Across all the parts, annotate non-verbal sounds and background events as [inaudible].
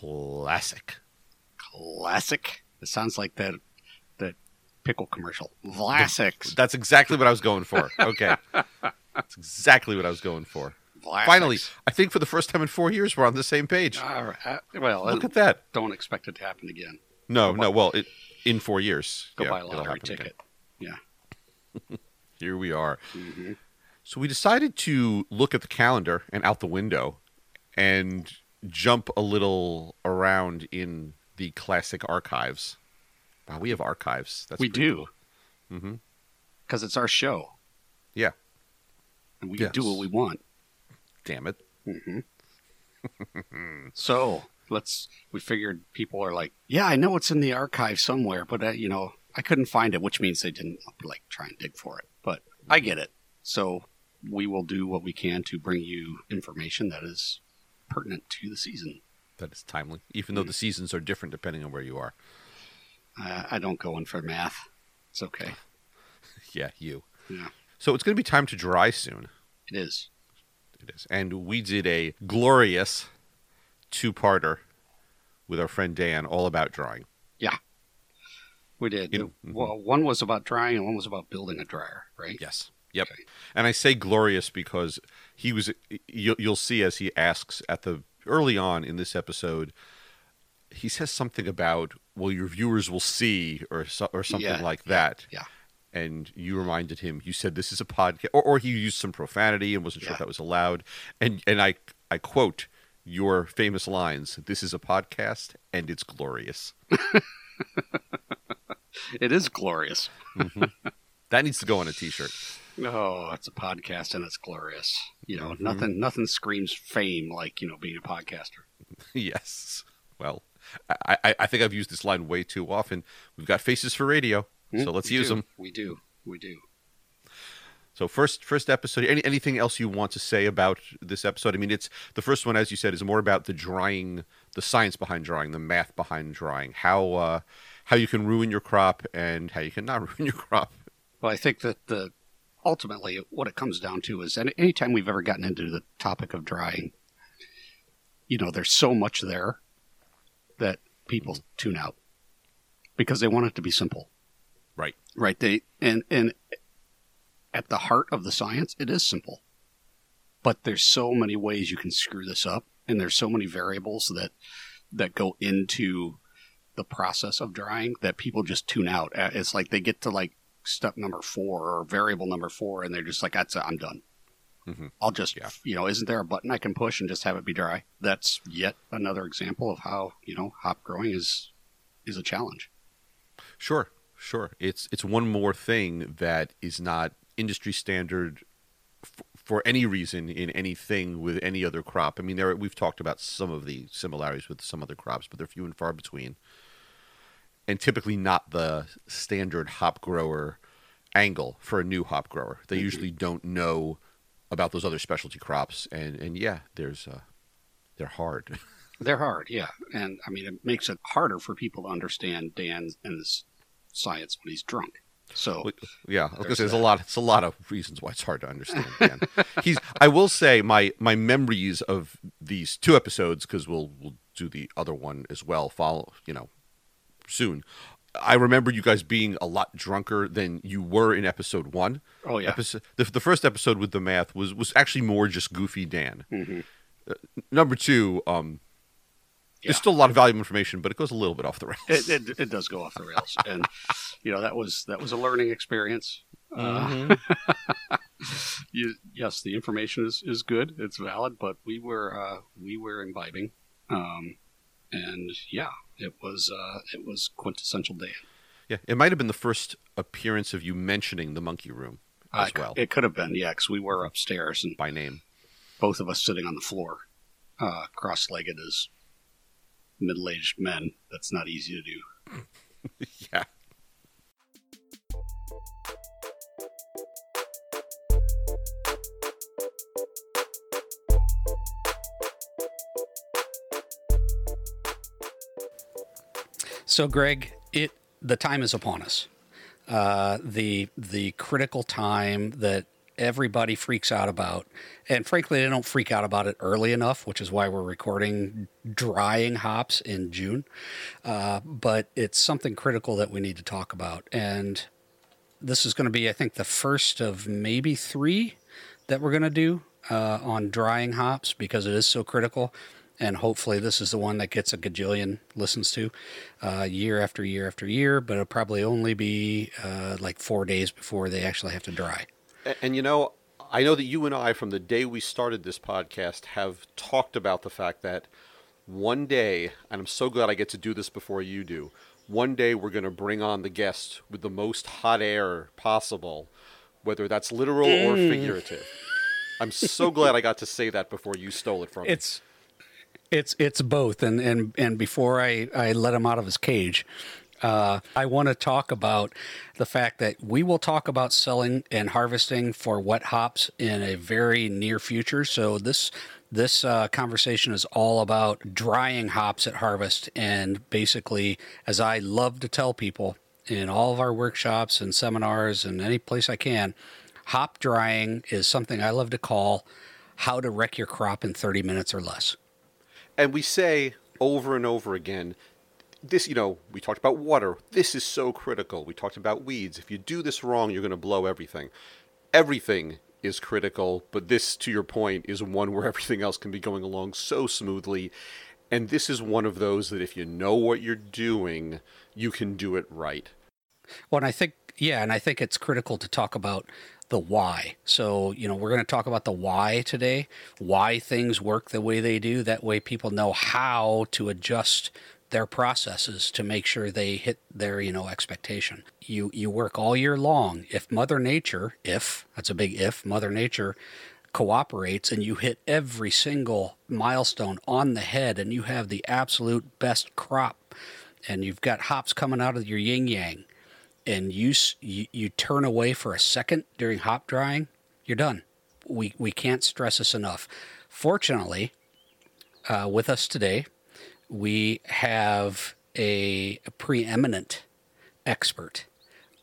Classic. Classic. It sounds like that that pickle commercial. Classics. That's exactly what I was going for. Okay. That's exactly what I was going for. Finally, I think for the first time in four years, we're on the same page. All right. Uh, well, Look uh, at that. don't expect it to happen again. No, no. Well, it, in four years, Go yeah, buy a lottery happen again. ticket. Yeah. [laughs] Here we are. hmm So we decided to look at the calendar and out the window and jump a little around in the classic archives. Wow, we have archives. That's we do because it's our show. Yeah. And we can do what we want. Damn it. hmm [laughs] so let's. We figured people are like, yeah, I know it's in the archive somewhere, but uh, you know, I couldn't find it, which means they didn't like try and dig for it. But I get it. So we will do what we can to bring you information that is pertinent to the season. That is timely, even though the seasons are different depending on where you are. Uh, I don't go in for math. It's okay. [laughs] Yeah, you. Yeah. So it's going to be time to dry soon. It is. It is. And we did a glorious two parter with our friend Dan all about drawing. Yeah, we did. You- well, one was about drying and one was about building a dryer, right? Yes. Yep. Okay. And I say glorious because he was. You'll, you'll see as he asks at the early on in this episode. He says something about well, your viewers will see, or or something Yeah, like that. yeah. And you reminded him. You said this is a podcast, or, or he used some profanity and wasn't sure Yeah. if that was allowed. And and I I quote your famous lines. This is a podcast, and it's glorious. [laughs] It is glorious. Mm-hmm. That needs to go on a T-shirt. Oh, it's a podcast and it's glorious. You know, Mhm. nothing nothing screams fame like, you know, being a podcaster. [laughs] yes. Well, I, I, I think I've used this line way too often. We've got faces for radio, so Hmm, let's we use do. them. We do. We do. So first, first episode. Any anything else you want to say about this episode? I mean, it's the first one, as you said, is more about the drawing, the science behind drawing, the math behind drawing, how uh, how you can ruin your crop and how you can not [laughs] ruin your crop. Well, I think that the ultimately what it comes down to is any anytime we've ever gotten into the topic of drying, you know, there's so much there that people tune out because they want it to be simple. Right. Right. They and and at the heart of the science, it is simple. But there's so many ways you can screw this up, and there's so many variables that that go into the process of drying that people just tune out. Uh, It's like they get to like step number four or variable number four, and they're just like, "That's I'm done." Mhm. I'll just, Yeah. you know, isn't there a button I can push and just have it be dry? That's yet another example of how you know hop growing is is a challenge. Sure, sure. It's it's one more thing that is not industry standard f- for any reason in anything with any other crop. I mean, there we've talked about some of the similarities with some other crops, but they're few and far between. And typically not the standard hop grower angle for a new hop grower. They usually don't know about those other specialty crops, and and yeah, there's uh, they're hard. [laughs] They're hard, yeah, and I mean it makes it harder for people to understand Dan and his science when he's drunk. So Yeah, I was gonna There's say there's a lot. It's a lot of reasons why it's hard to understand. Dan. [laughs] He's. I will say my my memories of these two episodes because we'll we'll do the other one as well. Follow you know soon. I remember you guys being a lot drunker than you were in episode one. oh yeah, Episode the, the first episode with the math was was actually more just goofy Dan. Mhm. Number two, um, Yeah. there's still a lot of valuable information, but it goes a little bit off the rails. it, it, it does go off the rails, [laughs] and you know that was that was a learning experience. Uh, Mhm. [laughs] you, yes, the information is, is good, it's valid, but we were uh, we were imbibing, um, and yeah, it was uh, it was quintessential Dan. Yeah, it might have been the first appearance of you mentioning the monkey room as Uh, well It could have been, yeah, because we were upstairs and by name. both of us sitting on the floor, uh, cross-legged as middle-aged men. That's not easy to do. [laughs] Yeah. So, Greg, it the time is upon us. Uh, the the critical time that everybody freaks out about. And frankly, they don't freak out about it early enough, which is why we're recording drying hops in June. Uh, but it's something critical that we need to talk about. And this is going to be, I think, the first of maybe three that we're going to do uh, on drying hops because it is so critical. And hopefully, this is the one that gets a gajillion listens to uh, year after year after year. But it'll probably only be uh, like four days before they actually have to dry. And, and you know, I know that you and I, from the day we started this podcast, have talked about the fact that one day, and I'm so glad I get to do this before you do. One day, we're going to bring on the guest with the most hot air possible, whether that's literal or figurative. I'm so glad I got to say that before you stole it from me. It's it's it's both, and and and before I I let him out of his cage, uh, I want to talk about the fact that we will talk about selling and harvesting for wet hops in a very near future. So this this uh, conversation is all about drying hops at harvest, and basically, as I love to tell people in all of our workshops and seminars and any place I can, hop drying is something I love to call how to wreck your crop in 30 minutes or less. And we say over and over again this you know we talked about water. This is so critical. We talked about weeds. If you do this wrong you're going to blow everything. Everything is critical but this to your point is one where [laughs] everything else can be going along so smoothly. And this is one of those that if you know what you're doing you can do it right. Well, and I think, yeah, and I think it's critical to talk about the why. So, you know, we're going to talk about the why today, why things work the way they do. That way people know how to adjust their processes to make sure they hit their, you know, expectation. You you work all year long. If Mother Nature, if, that's a big if, Mother Nature cooperates and you hit every single milestone on the head and you have the absolute best crop and you've got hops coming out of your yin yang and you, you you turn away for a second during hop drying, you're done. We we can't stress this enough. Fortunately, uh, with us today, we have a, preeminent expert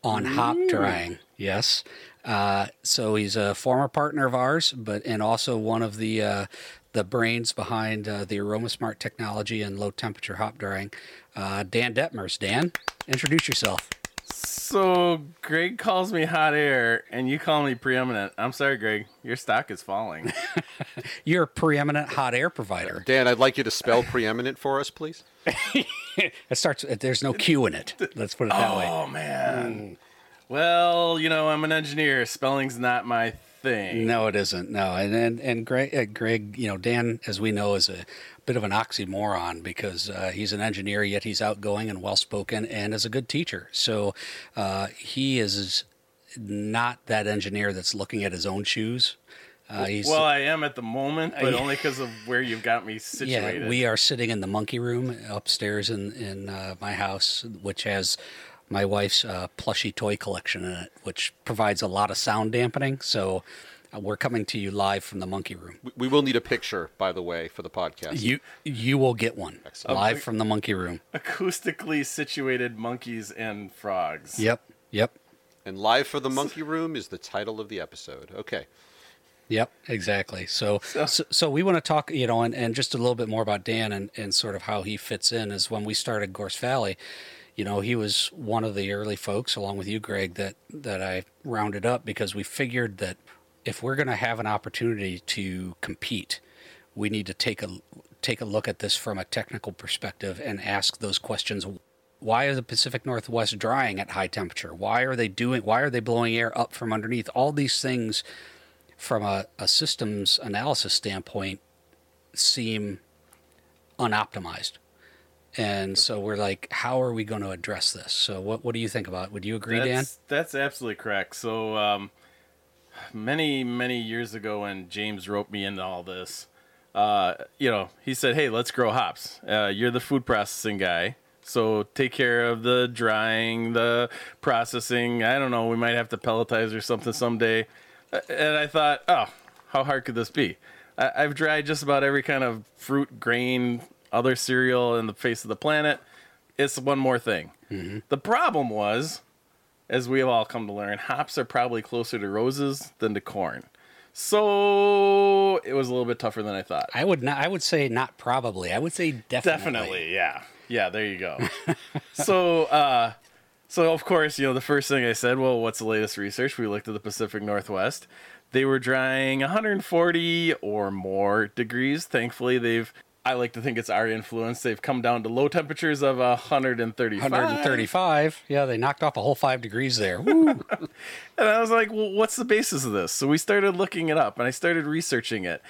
on hop drying. Yes. Uh, so he's a former partner of ours, but and also one of the uh, the brains behind uh, the AromaSmart technology and low temperature hop drying. Uh, Dan Detmers. Dan, introduce yourself. So Greg calls me hot air, and you call me preeminent. I'm sorry, Greg. Your stock is falling. [laughs] You're a preeminent hot air provider. dan i'd like you to spell preeminent for us please [laughs] It starts. There's no Q in it. Let's put it that way. oh man. Well, you know, I'm an engineer. Spelling's not my thing. No, it isn't. No, and and, and Greg, uh, Greg, you know, Dan, as we know, is a bit of an oxymoron because uh, he's an engineer, yet he's outgoing and well spoken, and is a good teacher. So uh, he is not that engineer that's looking at his own shoes. Uh, he's, Well, I am at the moment, but [laughs] only because of where you've got me situated. Yeah, we are sitting in the monkey room upstairs in in uh, my house, which has my wife's uh, plushy toy collection in it, which provides a lot of sound dampening. So Uh, we're coming to you live from the monkey room. we, we will need a picture by the way for the podcast You you will get one live um, from the monkey room. acoustically situated monkeys and frogs. Yep, yep, and live for the monkey room is the title of the episode okay yep, exactly. So so, so, we want to talk, you know, and, and just a little bit more about Dan and, and sort of how he fits in. Is when we started Gorst Valley, you know, he was one of the early folks, along with you, Greg, that that I rounded up because we figured that if we're going to have an opportunity to compete, we need to take a take a look at this from a technical perspective and ask those questions. Why is the Pacific Northwest drying at high temperature? Why are they doing? Why are they blowing air up from underneath? All these things, from a, a systems analysis standpoint, seem unoptimized. And so we're like, how are we going to address this? So what what do you think about? it? Would you agree, Dan? That's, that's absolutely correct. So, um, many, many years ago, when James roped me into all this, uh, you know, he said, Hey, let's grow hops. Uh, you're the food processing guy. So take care of the drying, the processing. I don't know. We might have to pelletize or something someday. Uh, And I thought, oh, how hard could this be? I- I've dried just about every kind of fruit, grain, other cereal in the face of the planet. It's one more thing. The problem was as we have all come to learn, hops are probably closer to roses than to corn. So it was a little bit tougher than I thought. I would not. I would say not probably. I would say definitely. Definitely, yeah, yeah. There you go. [laughs] so, uh, so of course, you know, the first thing I said, well, what's the latest research? We looked at the Pacific Northwest. They were drying 140 or more degrees. Thankfully, they've. I like to think it's our influence. They've come down to low temperatures of 135. 135. Yeah, they knocked off a whole five degrees there. [laughs] And I was like, well, what's the basis of this? So we started looking it up and I started researching it.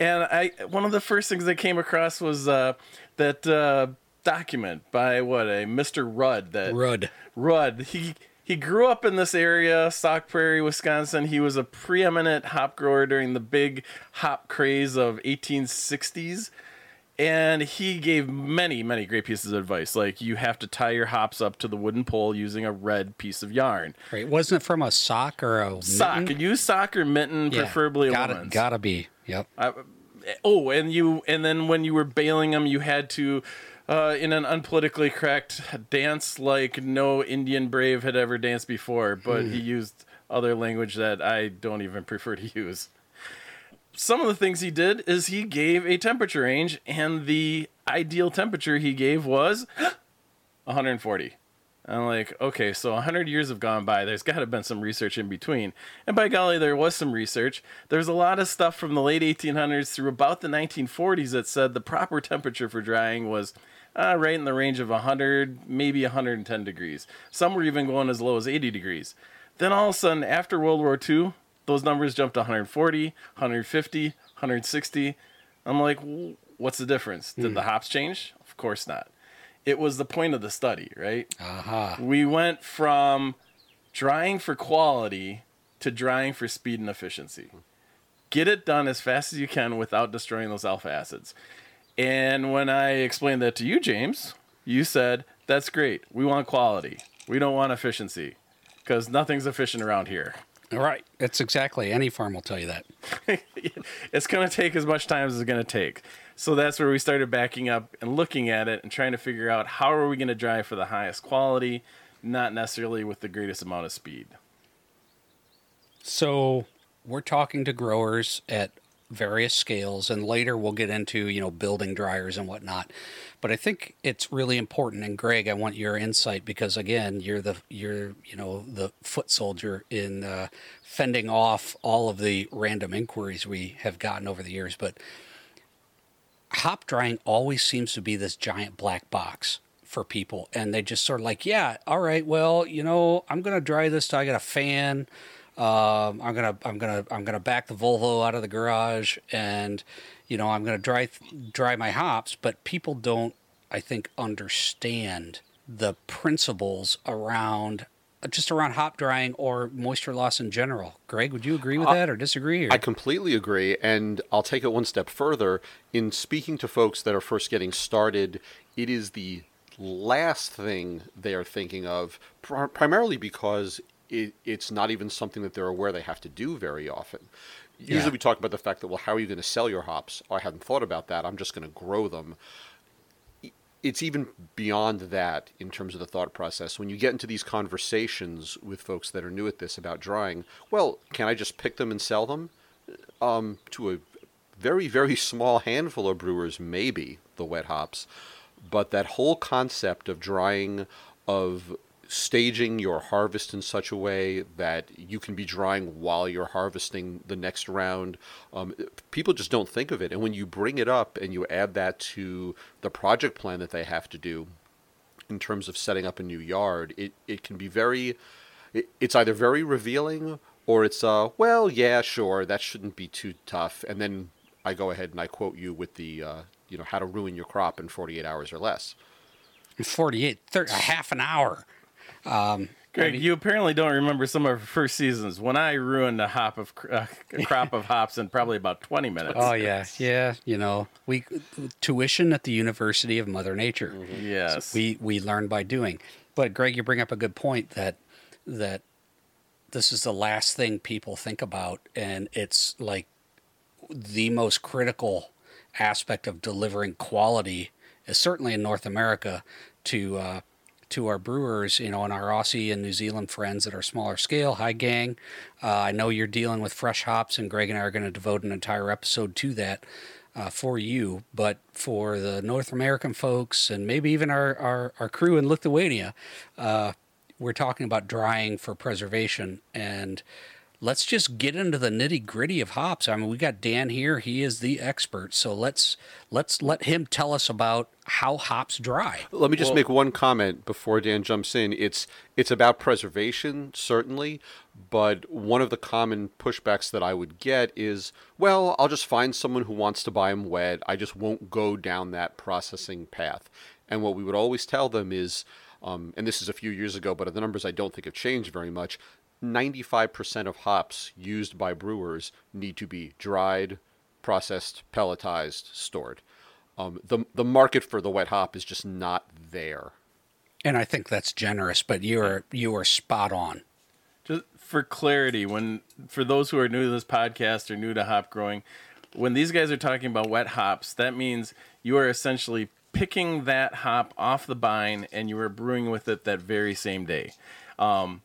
And I one of the first things I came across was uh, that uh, document by what a Mr. Rudd that Rudd. Rudd. He he grew up in this area, Sauk Prairie, Wisconsin. He was a preeminent hop grower during the big hop craze of 1860s. And he gave many, many great pieces of advice. Like you have to tie your hops up to the wooden pole using a red piece of yarn. Right. Wasn't it from a sock or a Sock. mitten? Use sock or mitten, Yeah, preferably a gotta, woman's. Gotta be. Yep. Oh, and you and then when you were bailing them, you had to, uh, in an unpolitically correct dance like no Indian brave had ever danced before, but he used other language that I don't even prefer to [laughs] use. Some of the things he did is he gave a temperature range, and the ideal temperature he gave was [gasps] 140. I'm like, okay, so 100 years have gone by. There's got to have been some research in between. And by golly, there was some research. There's a lot of stuff from the late 1800s through about the 1940s that said the proper temperature for drying was uh, right in the range of 100, maybe 110 degrees. Some were even going as low as 80 degrees. Then all of a sudden, after World War II, those numbers jumped to 140, 150, 160. I'm like, what's the difference? Did the hmm. hops change? Of course not. It was the point of the study, right? Aha. we went from drying for quality to drying for speed and efficiency. Get it done as fast as you can without destroying those alpha acids. And when I explained that to you, James, you said, That's great. We want quality. We don't want efficiency because nothing's efficient around here. All right. That's exactly. Any farm will tell you that. [laughs] it's going to take as much time as it's going to take. So that's where we started backing up and looking at it and trying to figure out how are we going to dry for the highest quality, not necessarily with the greatest amount of speed. So we're talking to growers at various scales, and later we'll get into you know building dryers and whatnot. But I think it's really important. And Greg, I want your insight because again, you're the you're you know the foot soldier in uh, fending off all of the random inquiries we have gotten over the years. But hop drying always seems to be this giant black box for people and they just sort of like yeah all right well you know i'm gonna dry this till i got a fan um, i'm gonna i'm gonna i'm gonna back the volvo out of the garage and you know i'm gonna dry dry my hops but people don't i think understand the principles around uh, just around hop drying or moisture loss in general greg would you agree with that or disagree or? I completely agree, and I'll take it one step further. In speaking to folks that are first getting started, it is the last thing they are thinking of, pr- primarily because it, it's not even something that they're aware they have to do very often. Usually, Yeah. we talk about the fact that, well, how are you going to sell your hops? Oh, I hadn't thought about that. I'm just going to grow them it's even beyond that in terms of the thought process. When you get into these conversations with folks that are new at this about drying, well, can I just pick them and sell them? Um, to a very, very [laughs] small handful of brewers, maybe the wet hops. But that whole concept of drying, of staging your harvest in such a way that you can be drying while you're harvesting the next round. Um, people just don't think of it. And when you bring it up and you add that to the project plan that they have to do in terms of setting up a new yard, it, it can be very, it, it's either very revealing or it's, uh, well, yeah, sure, that shouldn't be too tough. And then I go ahead and I quote you with the, uh, you know, how to ruin your crop in 48 hours or less. 48 30, a half an hour Greg, you apparently don't remember some of our first seasons when I ruined a hop of uh, a crop of hops in probably about twenty minutes. Oh yeah, yeah. You know, we tuition at the University of Mother Nature. yes. We we learn by doing. But Greg, you bring up a good point that that this is the last thing people think about, and it's like the most critical aspect of delivering quality is certainly in North America to uh, to our brewers, you know, and our Aussie and New Zealand friends that are smaller scale. Hi, gang. Uh, I know you're dealing with fresh hops, and Greg and I are going to devote an entire episode to that uh, for you. But for the North American folks, and maybe even our, our, our crew in Lithuania, uh, we're talking about drying for preservation. And let's just get into the nitty gritty of hops. I mean, we got Dan here; he is the expert. So let's let's let him tell us about how hops dry. Let me just Well- make one comment before Dan jumps in. It's it's about preservation, certainly, but one of the common pushbacks that I would get is, well, I'll just find someone who wants to buy them wet. I just won't go down that processing path. And what we would always tell them is, um, and this is a few years ago, but the numbers I don't think have changed very much. 95% of hops used by brewers need to be dried, processed, pelletized, stored. Um, the the market for the wet hop is just not there. And I think that's generous, but you're you are spot on. Just for clarity, when for those who are new to this podcast or new to hop growing, when these guys are talking about wet hops, that means you are essentially picking that hop off the vine and you are brewing with it that very same day. Um,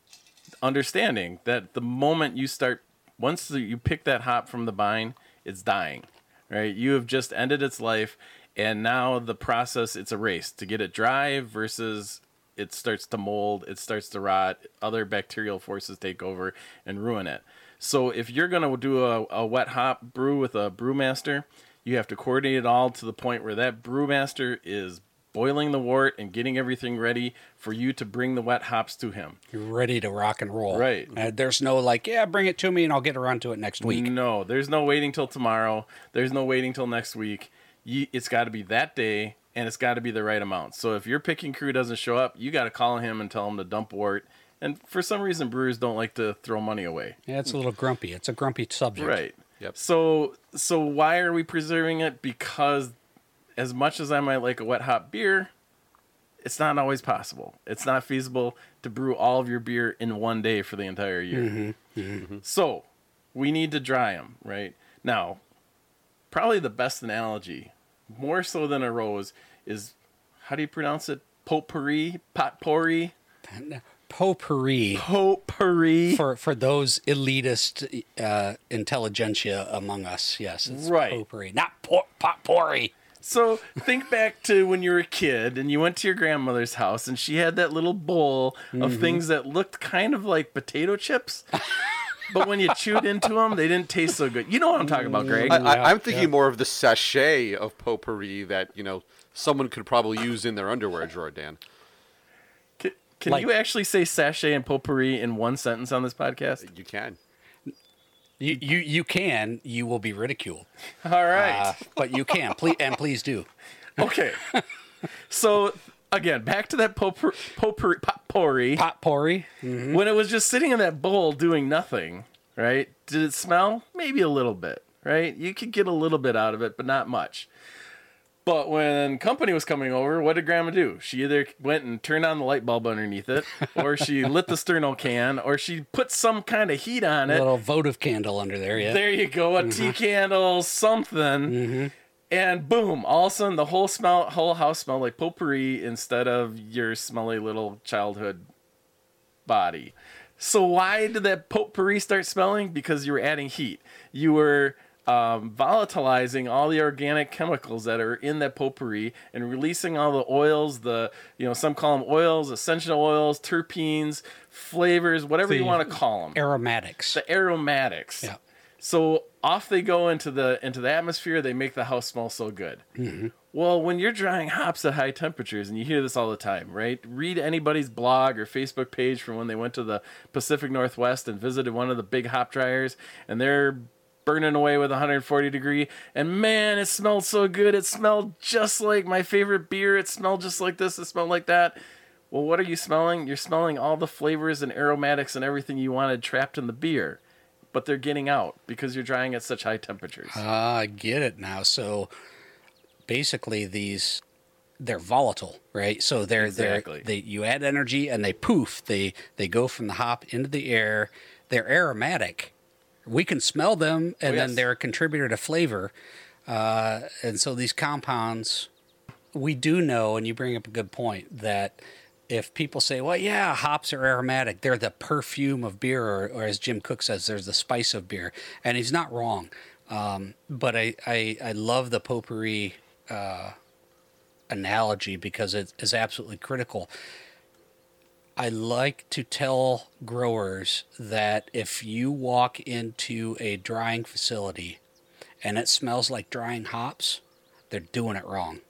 understanding that the moment you start, once you pick that hop from the vine, it's dying, right? You have just ended its life, and now the process it's a race to get it dry versus it starts to mold, it starts to rot, other bacterial forces take over and ruin it. So if you're gonna do a, a wet hop brew with a brewmaster, you have to coordinate it all to the point where that brewmaster is boiling the wort and getting everything ready for you to bring the wet hops to him. You're ready to rock and roll. Right. Uh, there's no like, yeah, bring it to me and I'll get around to it next week. No, there's no waiting till tomorrow. There's no waiting till next week. You, it's got to be that day, and it's got to be the right amount. So if your picking crew doesn't show up, you got to call him and tell him to dump wort. And for some reason, brewers don't like to throw money away. Yeah, it's a little grumpy. It's a grumpy subject. Right. Yep. So so why are we preserving it? Because as much as I might like a wet hop beer, it's not always possible. It's not feasible to brew all of your beer in one day for the entire year. So we need to dry them, right? Now, probably the best analogy, more so than a rose, is how do you pronounce it? Potpourri? Potpourri? Potpourri Potpourri. for for those elitist uh, intelligentsia among us. Yes, it's Right. potpourri, not por- potpourri. So think back to when you were a kid and you went to your grandmother's house and she had that little bowl of mm-hmm. things that looked kind of like potato chips. but when you chewed into them, they didn't taste so good. You know what I'm talking about, Greg? I, I, I'm thinking yeah. more of the sachet of potpourri that you know someone could probably use in their underwear drawer, Dan. Can, can Like- you actually say sachet and potpourri in one sentence on this podcast? You can. You you you can. You will be ridiculed, [laughs] All right. uh, but you can. Please and please do. [laughs] okay. so again, back to that potpourri, potpourri, potpourri. Potpourri. when it was just sitting in that bowl doing nothing, right? Did it smell? Maybe a little bit, right? You could get a little bit out of it, but not much. But when company was coming over, what did Grandma do? She either went and turned on the light bulb underneath it, or she [laughs] lit the sterno can, or she put some kind of heat on it. A little votive candle under there. Yeah. There you go, a tea mm-hmm. candle, something. Mm-hmm. And boom, all of a sudden the whole smell whole house smelled like potpourri instead of your smelly little childhood body. So why did that potpourri start smelling? Because you were adding heat. You were um, volatilizing all the organic chemicals that are in that potpourri and releasing all the oils. The you know some call them oils, essential oils, terpenes, flavors, whatever you want to call them Aromatics. the aromatics. Yeah. So off they go into the into the atmosphere. They make the house smell so good. Well, when you're drying hops at high temperatures, and you hear this all the time, right? Read anybody's blog or Facebook page from when they went to the Pacific Northwest and visited one of the big hop dryers, and they're burning away with 140 degree. And man, it smelled so good. It smelled just like my favorite beer. It smelled just like this. It smelled like that. Well, what are you smelling? You're smelling all the flavors and aromatics and everything you wanted trapped in the beer, but they're getting out because you're drying at such high temperatures. Ah, I get it now. So basically, these they're volatile, right? So they're Exactly. they're they you add energy and they poof. They they go from the hop into the air. They're aromatic. We can smell them, and Oh, yes. then they're a contributor to flavor. Uh, and so these compounds, we do know, and you bring up a good point that if people say, well, yeah, hops are aromatic, they're the perfume of beer, or, or as Jim Koch says, there's the spice of beer. And he's not wrong. Um, but I, I, I love the potpourri uh, analogy because it is absolutely critical. I like to tell growers that if you walk into a drying facility and it smells like drying hops, they're doing it wrong.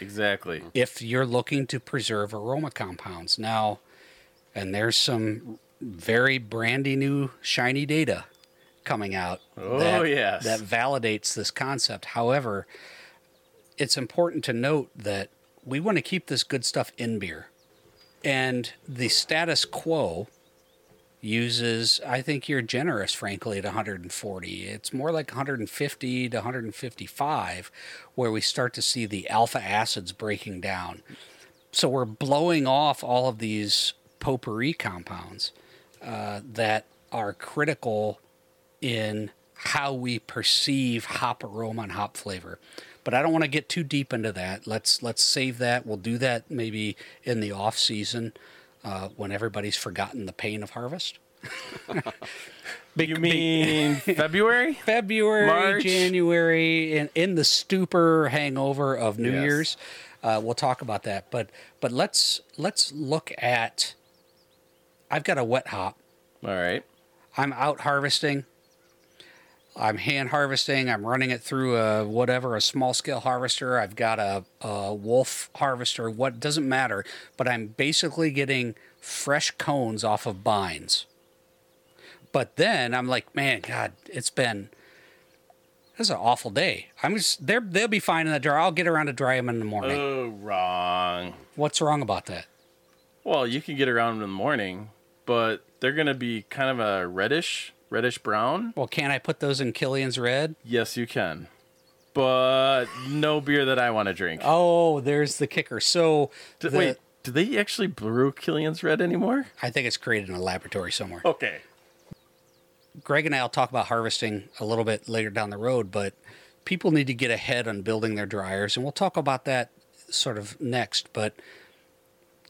Exactly. If you're looking to preserve aroma compounds. Now, and there's some very brandy new shiny data coming out Oh, that, yes. that validates this concept. However, it's important to note that we want to keep this good stuff in beer. And the status quo uses, I think you're generous, frankly, at 140. It's more like 150 to 155 where we start to see the alpha acids breaking down. So we're blowing off all of these potpourri compounds uh, that are critical in how we perceive hop aroma and hop flavor. But I don't want to get too deep into that. Let's let's save that. We'll do that maybe in the off season uh, when everybody's forgotten the pain of harvest. [laughs] Be- You be- mean [laughs] February? February, March? January, in, in the stupor hangover of New Yes. Year's. Uh, we'll talk about that, but but let's let's look at. I've got a wet hop. All right. I'm out harvesting. I'm hand harvesting. I'm running it through a whatever, a small scale harvester. I've got a, a wolf harvester. What doesn't matter, but I'm basically getting fresh cones off of bines. But then I'm like, man, God, it's been this is an awful day. I'm just they're they'll be fine in the dryer. I'll get around to dry them in the morning. Oh, wrong. What's wrong about that? Well, you can get around in the morning, but they're going to be kind of a reddish, reddish brown. Well, can I put those in Killian's Red? Yes, you can. But no beer that I want to drink. Oh, there's the kicker. So D- the- Wait, do they actually brew Killian's Red anymore? I think it's created in a laboratory somewhere. Okay. Greg and I will talk about harvesting a little bit later down the road, but people need to get ahead on building their dryers, and we'll talk about that sort of next. But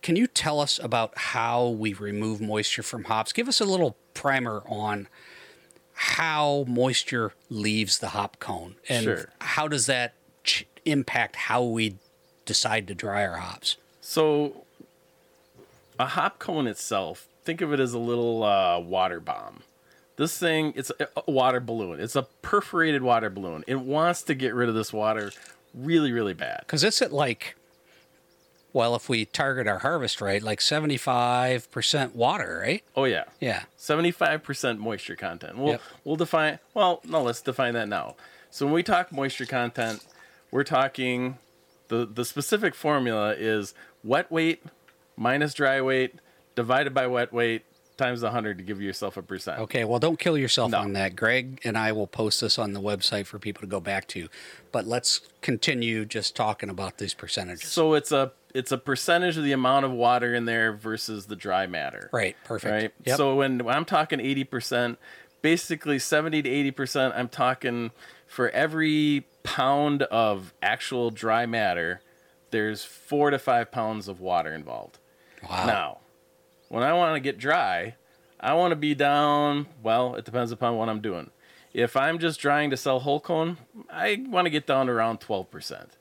can you tell us about how we remove moisture from hops? Give us a little primer on how moisture leaves the hop cone, and Sure. how does that ch- impact how we decide to dry our hops? So, a hop cone itself, think of it as a little uh, water bomb. This thing, it's a, a water balloon. It's a perforated water balloon. It wants to get rid of this water really, really bad. Because it's at like, well, if we target our harvest right, like 75% water, right? Oh, yeah. Yeah. 75% moisture content. We'll, Yep. we'll define, well, no, let's define that now. So when we talk moisture content, we're talking, the, the specific formula is wet weight minus dry weight divided by wet weight times 100 to give yourself a percent. Okay, well, don't kill yourself No. on that. Greg and I will post this on the website for people to go back to. But let's continue just talking about these percentages. So it's a it's a percentage of the amount of water in there versus the dry matter. right, perfect. Right. Yep. So when, I'm talking 80%, basically 70 to 80%, I'm talking for every pound of actual dry matter, there's four to five pounds of water involved. wow. Now, when I want to get dry, I want to be down, well, it depends upon what I'm doing. If I'm just trying to sell whole cone, I want to get down to around 12%. percent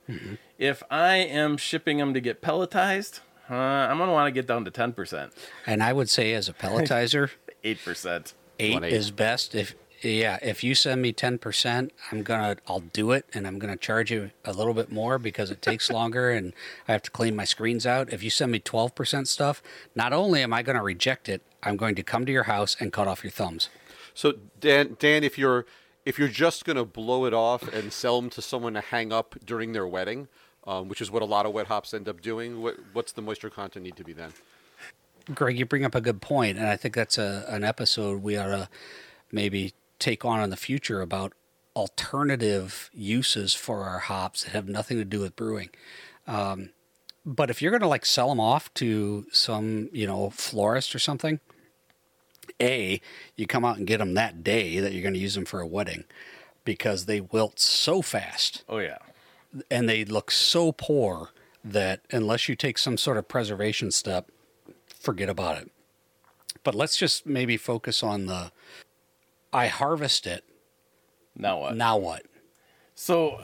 If I am shipping them to get pelletized, uh, I'm going to want to get down to 10%, And I would say, as a pelletizer, [laughs] 8%. eight One eight. is best. If yeah, if you send me ten percent, I'm gonna I'll do it, and I'm gonna charge you a little bit more because it takes [laughs] longer, and I have to clean my screens out. If you send me twelve percent stuff, not only am I gonna reject it, I'm going to come to your house and cut off your thumbs. So Dan, Dan, if you're if you're just gonna blow it off and sell them to someone to hang up during their wedding, um, which is what a lot of wet hops end up doing, what, what's the moisture content need to be then? Greg, you bring up a good point, and I think that's a an episode we ought to maybe take on in the future about alternative uses for our hops that have nothing to do with brewing. Um, but if you're going to like sell them off to some, you know, florist or something, a you come out and get them that day that you're going to use them for a wedding because they wilt so fast Oh, yeah. and they look so poor that unless you take some sort of preservation step, forget about it. But let's just maybe focus on the I harvest it. Now what? Now what? So,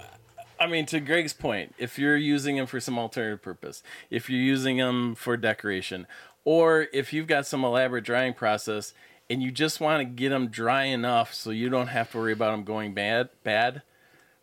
I mean, to Greg's point, if you're using them for some alternative purpose, if you're using them for decoration, or if you've got some elaborate drying process and you just want to get them dry enough so you don't have to worry about them going bad, bad,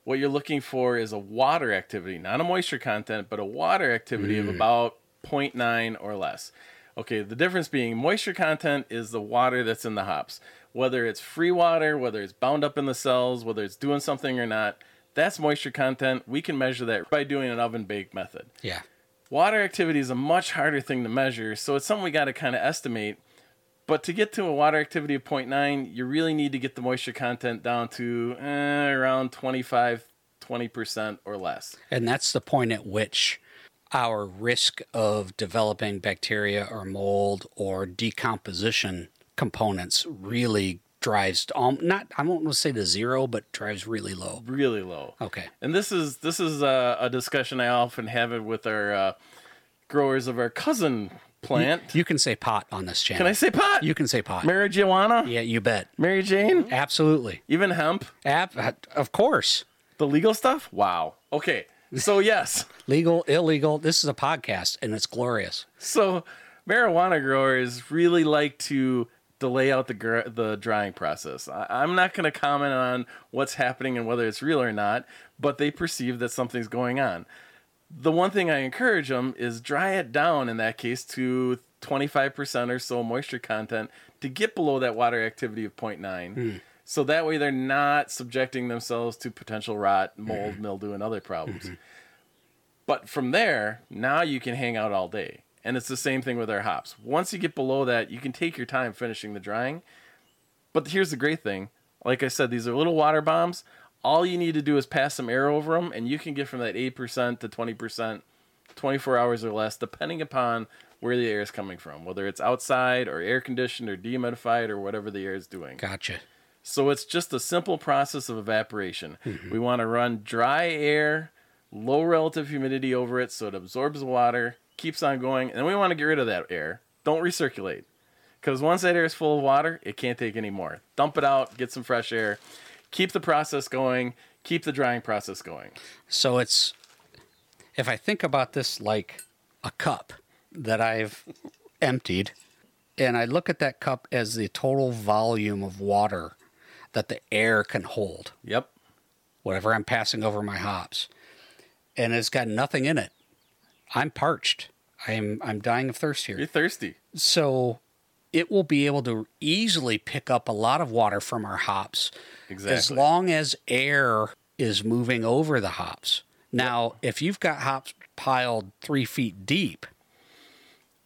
what you're looking for is a water activity, not a moisture content, but a water activity of mm. about 0.9 or less. Okay, the difference being moisture content is the water that's in the hops. Whether it's free water, whether it's bound up in the cells, whether it's doing something or not, that's moisture content. We can measure that by doing an oven bake method. Yeah. Water activity is a much harder thing to measure, so it's something we got to kind of estimate. But to get to a water activity of 0.9, you really need to get the moisture content down to eh, around 25, 20% or less. And that's the point at which our risk of developing bacteria or mold or decomposition components really drives um, not I won't say to zero, but drives really low. Really low. Okay. And this is this is a, a discussion I often have it with our uh, growers of our cousin plant. You can say pot on this channel. Can I say pot? You can say pot. Marijuana? yeah, you bet. Mary Jane? Absolutely. Even hemp? Ab- uh, of course. The legal stuff? Wow. Okay. So [laughs] yes. Legal, illegal. This is a podcast and it's glorious. So marijuana growers really like to delay out the gr- the drying process. I- I'm not going to comment on what's happening and whether it's real or not, but they perceive that something's going on. The one thing I encourage them is dry it down in that case to 25% or so moisture content to get below that water activity of 0.9. Hmm. So that way they're not subjecting themselves to potential rot, hmm. mold, mildew, and other problems. Hmm. But from there, now you can hang out all day. And it's the same thing with our hops. Once you get below that, you can take your time finishing the drying. But here's the great thing. Like I said, these are little water bombs. All you need to do is pass some air over them, and you can get from that 8% to 20%, 24 hours or less, depending upon where the air is coming from, whether it's outside or air conditioned or dehumidified or whatever the air is doing. Gotcha. So it's just a simple process of evaporation. Mm-hmm. We want to run dry air, low relative humidity over it so it absorbs the water, keeps on going, and then we want to get rid of that air. Don't recirculate. Because once that air is full of water, it can't take any more. Dump it out, get some fresh air, keep the process going, keep the drying process going. So it's if I think about this like a cup that I've emptied and I look at that cup as the total volume of water that the air can hold, Yep. whatever I'm passing over my hops, and it's got nothing in it. I'm parched. I'm I'm dying of thirst here. You're thirsty. So it will be able to easily pick up a lot of water from our hops Exactly. as long as air is moving over the hops. Now, if you've got hops piled three feet deep,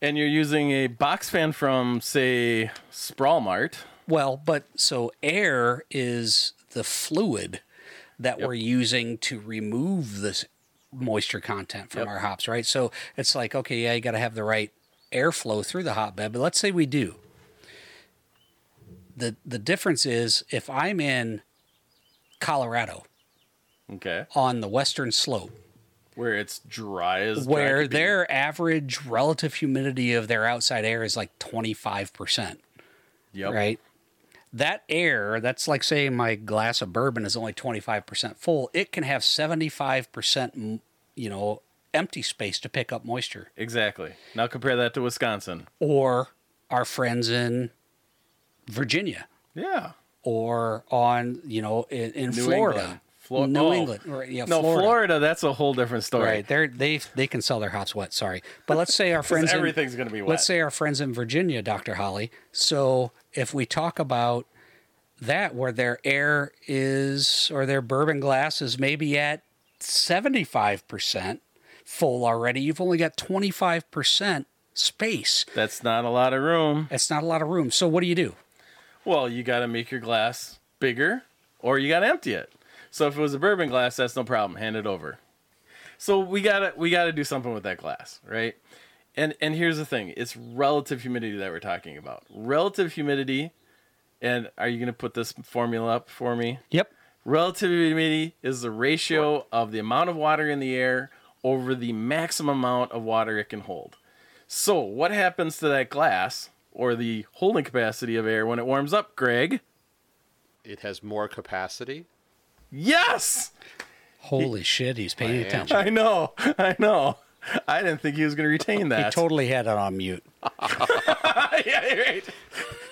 and you're using a box fan from, say, Sprawl Mart. well, but so air is the fluid that we're using to remove this moisture content from Yep. our hops, right? So it's like, okay, yeah, you got to have the right airflow through the hotbed, but let's say we do. The the difference is if I'm in Colorado Okay. on the western slope, Where it's dry as dry where be. their average relative humidity of their outside air is like 25%, Yep. right? That air, that's like saying my glass of bourbon is only 25% full, it can have 75%, you know, empty space to pick up moisture. Exactly. Now compare that to Wisconsin. Or our friends in Virginia Yeah. or on, you know, in, in New Florida. England. Flo- New oh. England. Right, yeah, no, Florida. Florida. That's a whole different story. Right. They're, they they can sell their hops wet. Sorry, but let's say our [laughs] friends. everything's gonna be wet. Let's say our friends in Virginia, Doctor Holly. So if we talk about that, where their air is or their bourbon glass is maybe at seventy five percent full already, you've only got twenty five percent space. That's not a lot of room. That's not a lot of room. So what do you do? Well, you got to make your glass bigger, or you got to empty it. So if it was a bourbon glass, that's no problem. Hand it over. So we gotta we gotta do something with that glass, right? And and here's the thing: it's relative humidity that we're talking about. Relative humidity, and are you gonna put this formula up for me? Yep. Relative humidity is the ratio of the amount of water in the air over the maximum amount of water it can hold. So, what happens to that glass or the holding capacity of air when it warms up, Greg? It has more capacity. Yes! Holy shit, he's paying Man. attention. I know. I know. I didn't think he was going to retain that. He totally had it on mute. [laughs] yeah, you're right.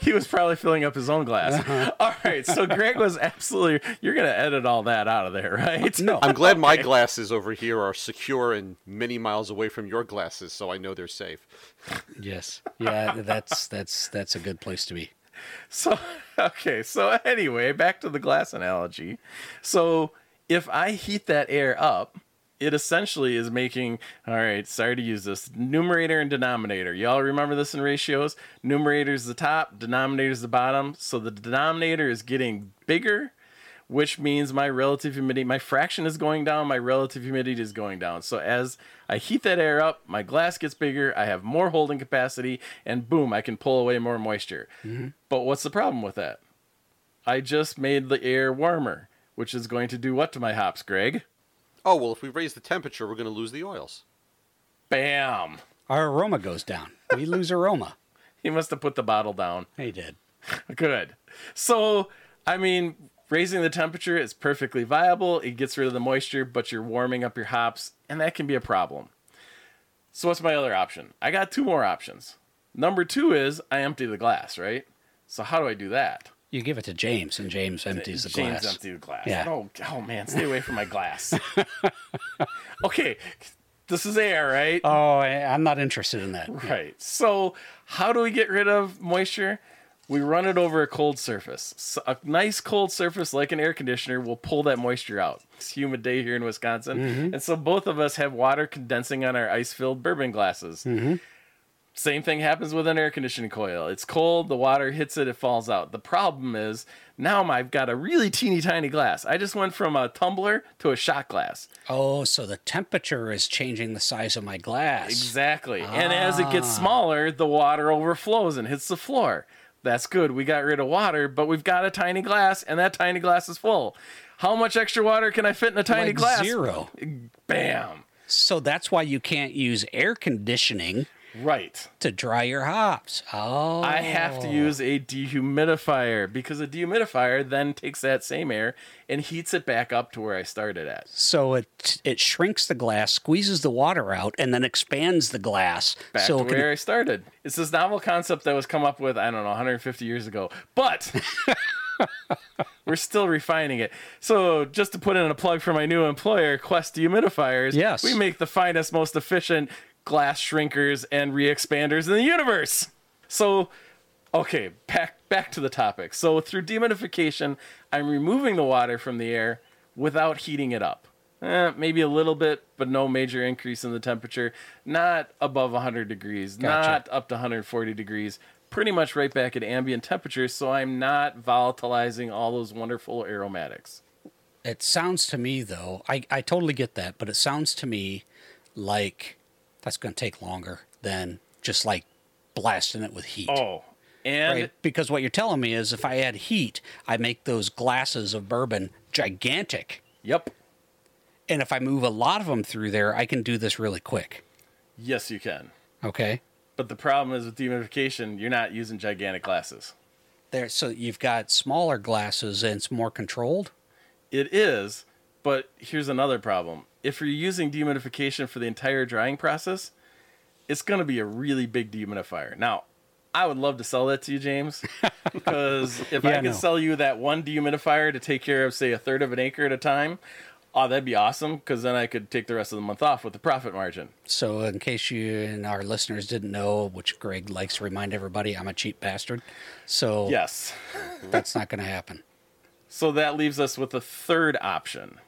He was probably filling up his own glass. [laughs] Uh-huh. All right, so Greg was absolutely. You're going to edit all that out of there, right? No, I'm glad my glasses over here are secure and many miles away from your glasses, so I know they're safe. yes, yeah, that's that's that's a good place to be. So, [laughs] okay, so anyway, back to the glass analogy. So, if I heat that air up, it essentially is making, all right, sorry to use this, numerator and denominator. Y'all remember this in ratios? Numerator is the top, denominator is the bottom. So the denominator is getting bigger, which means my relative humidity, my fraction is going down, my relative humidity is going down. So as I heat that air up, my glass gets bigger, I have more holding capacity, and boom, I can pull away more moisture. Mm-hmm. But what's the problem with that? I just made the air warmer, which is going to do what to my hops, Greg? Oh, well, if we raise the temperature, we're going to lose the oils. Bam! Our aroma goes down. We lose aroma. [laughs] He must have put the bottle down. He did. [laughs] Good. So, I mean, raising the temperature is perfectly viable. It gets rid of the moisture, but you're warming up your hops, and that can be a problem. So, what's my other option? I got two more options. Number two is I empty the glass, right? So, how do I do that? You give it to James, and James empties the James glass. empty the glass. Yeah. Oh, oh man, stay away from my glass. [laughs] okay, this is air, right? Oh, I'm not interested in that. Right. So, how do we get rid of moisture? We run it over a cold surface. So a nice cold surface, like an air conditioner, will pull that moisture out. It's a humid day here in Wisconsin. Mm-hmm. And so, both of us have water condensing on our ice filled bourbon glasses. Mm-hmm. Same thing happens with an air conditioning coil. It's cold, the water hits it, it falls out. The problem is now I've got a really teeny tiny glass. I just went from a tumbler to a shot glass. Oh, so the temperature is changing the size of my glass. Exactly. And as it gets ah. smaller, the water overflows and hits the floor. That's good. We got rid of water, but we've got a tiny glass, and that tiny glass is full. How much extra water can I fit in a tiny Like glass? zero. Bam. So that's why you can't use air conditioning Right. to dry your hops. Oh. I have to oh. use a dehumidifier because a dehumidifier then takes that same air and heats it back up to where I started at. So it it shrinks the glass, squeezes the water out, and then expands the glass. Back so to can, where I started. It's this novel concept that was come up with, I don't know, 150 years ago. But [laughs] we're still refining it. So, just to put in a plug for my new employer, Quest Dehumidifiers, Yes. we make the finest, most efficient glass shrinkers and re-expanders in the universe. So, okay, back back to the topic. So, through dehumidification, I'm removing the water from the air without heating it up. Eh, maybe a little bit, but no major increase in the temperature. Not above 100 degrees, Gotcha. not up to 140 degrees. Pretty much right back at ambient temperature, so I'm not volatilizing all those wonderful aromatics. It sounds to me though, I, I totally get that, but it sounds to me like that's going to take longer than just like blasting it with heat. Oh, and Right? Because what you're telling me is if I add heat, I make those glasses of bourbon gigantic. yep, And if I move a lot of them through there, I can do this really quick. yes, you can. Okay. But the problem is with dehumidification, you're not using gigantic glasses. There so you've got smaller glasses and it's more controlled. It is, but here's another problem. If you're using dehumidification for the entire drying process, it's going to be a really big dehumidifier. Now, I would love to sell that to you, James, [laughs] because if Yeah, I I could sell you that one dehumidifier to take care of, say, a third of an acre at a time, oh, that'd be awesome, because then I could take the rest of the month off with the profit margin. So in case you and our listeners didn't know, which Greg likes to remind everybody, I'm a cheap bastard. So Yes. that's not going to happen. [laughs] So that leaves us with a third option.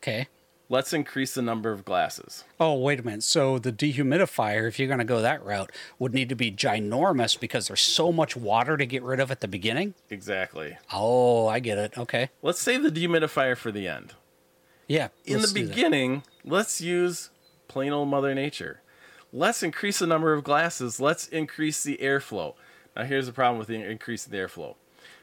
Okay. Let's increase the number of glasses. Oh, wait a minute. So the dehumidifier, if you're going to go that route, would need to be ginormous because there's so much water to get rid of at the beginning. Exactly. Oh, I get it. Okay. Let's save the dehumidifier for the end. Yeah. in the do that. beginning, let's use plain old Mother Nature. Let's increase the number of glasses. Let's increase the airflow. Now, here's the problem with the increasing the airflow.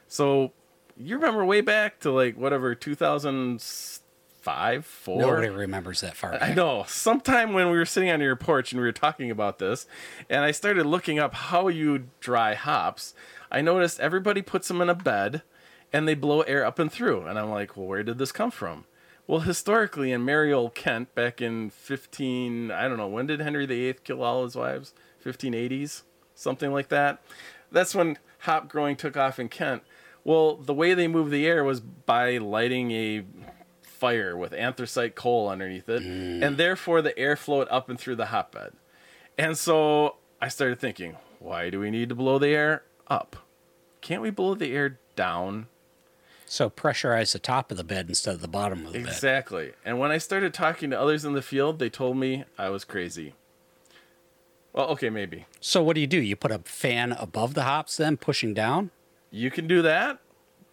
So, you remember way back to like whatever 2003 five, four. Nobody remembers that far. I know. Sometime when we were sitting on your porch and we were talking about this, and I started looking up how you dry hops, I noticed everybody puts them in a bed and they blow air up and through. And I'm like, well, where did this come from? Well, historically, in old Kent, back in 15, I don't know, when did Henry VIII kill all his wives? 1580s? Something like that. That's when hop growing took off in Kent. Well, the way they moved the air was by lighting a fire with anthracite coal underneath it, mm. and therefore the air flowed up and through the hotbed. And so I started thinking, why do we need to blow the air up? Can't we blow the air down? So pressurize the top of the bed instead of the bottom of the bed. Exactly. And when I started talking to others in the field, they told me I was crazy. Well, okay, maybe. So what do you do? You put a fan above the hops, then pushing down. You can do that,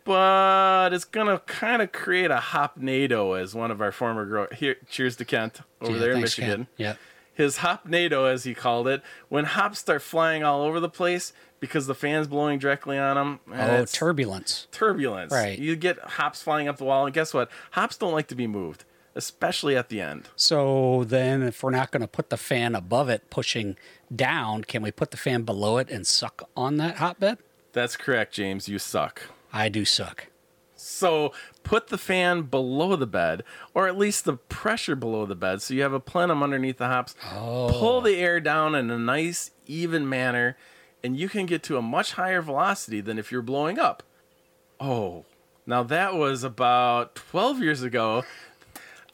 but it's gonna kind of create a hop hopnado, as one of our former grow here. Cheers to Kent over Yeah, there in thanks, Ken. Michigan. Yeah. His hopnado, as he called it, when hops start flying all over the place because the fan's blowing directly on them. Oh, turbulence. turbulence. Right. You get hops flying up the wall, and guess what? Hops don't like to be moved, especially at the end. So then, if we're not going to put the fan above it pushing down, can we put the fan below it and suck on that hotbed? That's correct, James. You suck. I do suck. So put the fan below the bed, or at least the pressure below the bed, so you have a plenum underneath the hops. Oh. Pull the air down in a nice, even manner, and you can get to a much higher velocity than if you're blowing up. Oh, now that was about 12 years ago.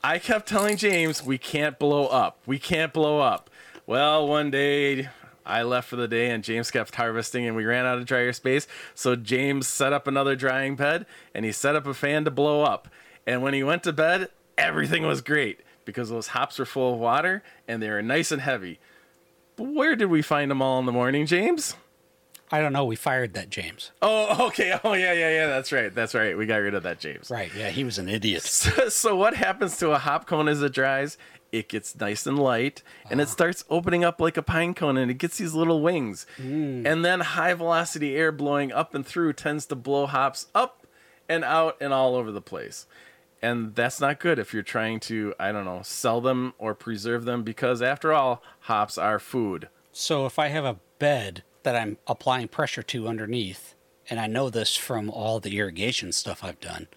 I kept telling James, we can't blow up. We can't blow up. Well, one day I left for the day and James kept harvesting and we ran out of dryer space. So James set up another drying bed and he set up a fan to blow up. And when he went to bed, everything was great because those hops were full of water and they were nice and heavy. But where did we find them all in the morning, James? I don't know. We fired that James. Oh, [laughs] okay. Oh, yeah, yeah, yeah. That's right. That's right. We got rid of that, James. Right. Yeah, he was an idiot. [laughs] So, so what happens to a hop cone as it dries? It gets nice and light, and it ah. starts opening up like a pine cone, and it gets these little wings. Mm. And then high velocity air blowing up and through tends to blow hops up and out and all over the place. And that's not good if you're trying to, I don't know, sell them or preserve them, because after all, hops are food. So if I have a bed that I'm applying pressure to underneath, and I know this from all the irrigation stuff I've done,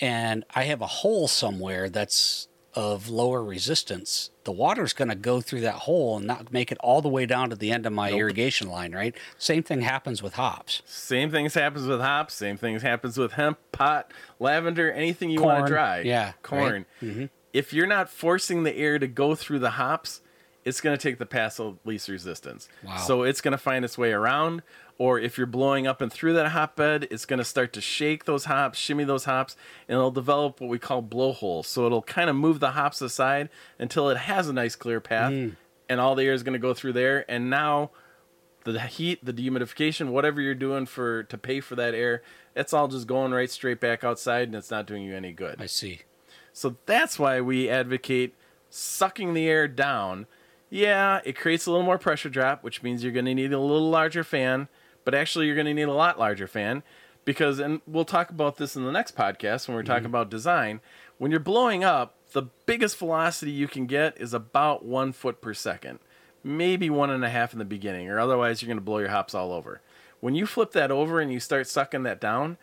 and I have a hole somewhere that's of lower resistance, the water's going to go through that hole and not make it all the way down to the end of my irrigation line, right? Same thing happens with hops. Same things happens with hops. Same things happens with hemp, pot, lavender, anything you want to dry. Yeah, corn. Mm-hmm. If you're not forcing the air to go through the hops, it's going to take the path of least resistance. Wow. So it's going to find its way around. Or if you're blowing up and through that hotbed, it's going to start to shake those hops, shimmy those hops, and it'll develop what we call blowholes. So it'll kind of move the hops aside until it has a nice clear path, mm. and all the air is going to go through there. And now the heat, the dehumidification, whatever you're doing for to pay for that air, it's all just going right straight back outside, and it's not doing you any good. I see. So that's why we advocate sucking the air down. Yeah, it creates a little more pressure drop, which means you're going to need a little larger fan, but actually you're going to need a lot larger fan because and we'll talk about this in the next podcast when we're talking mm-hmm. about design. When you're blowing up, the biggest velocity you can get is about one foot per second, maybe one and a half in the beginning, or otherwise you're going to blow your hops all over. When you flip that over and you start sucking that down,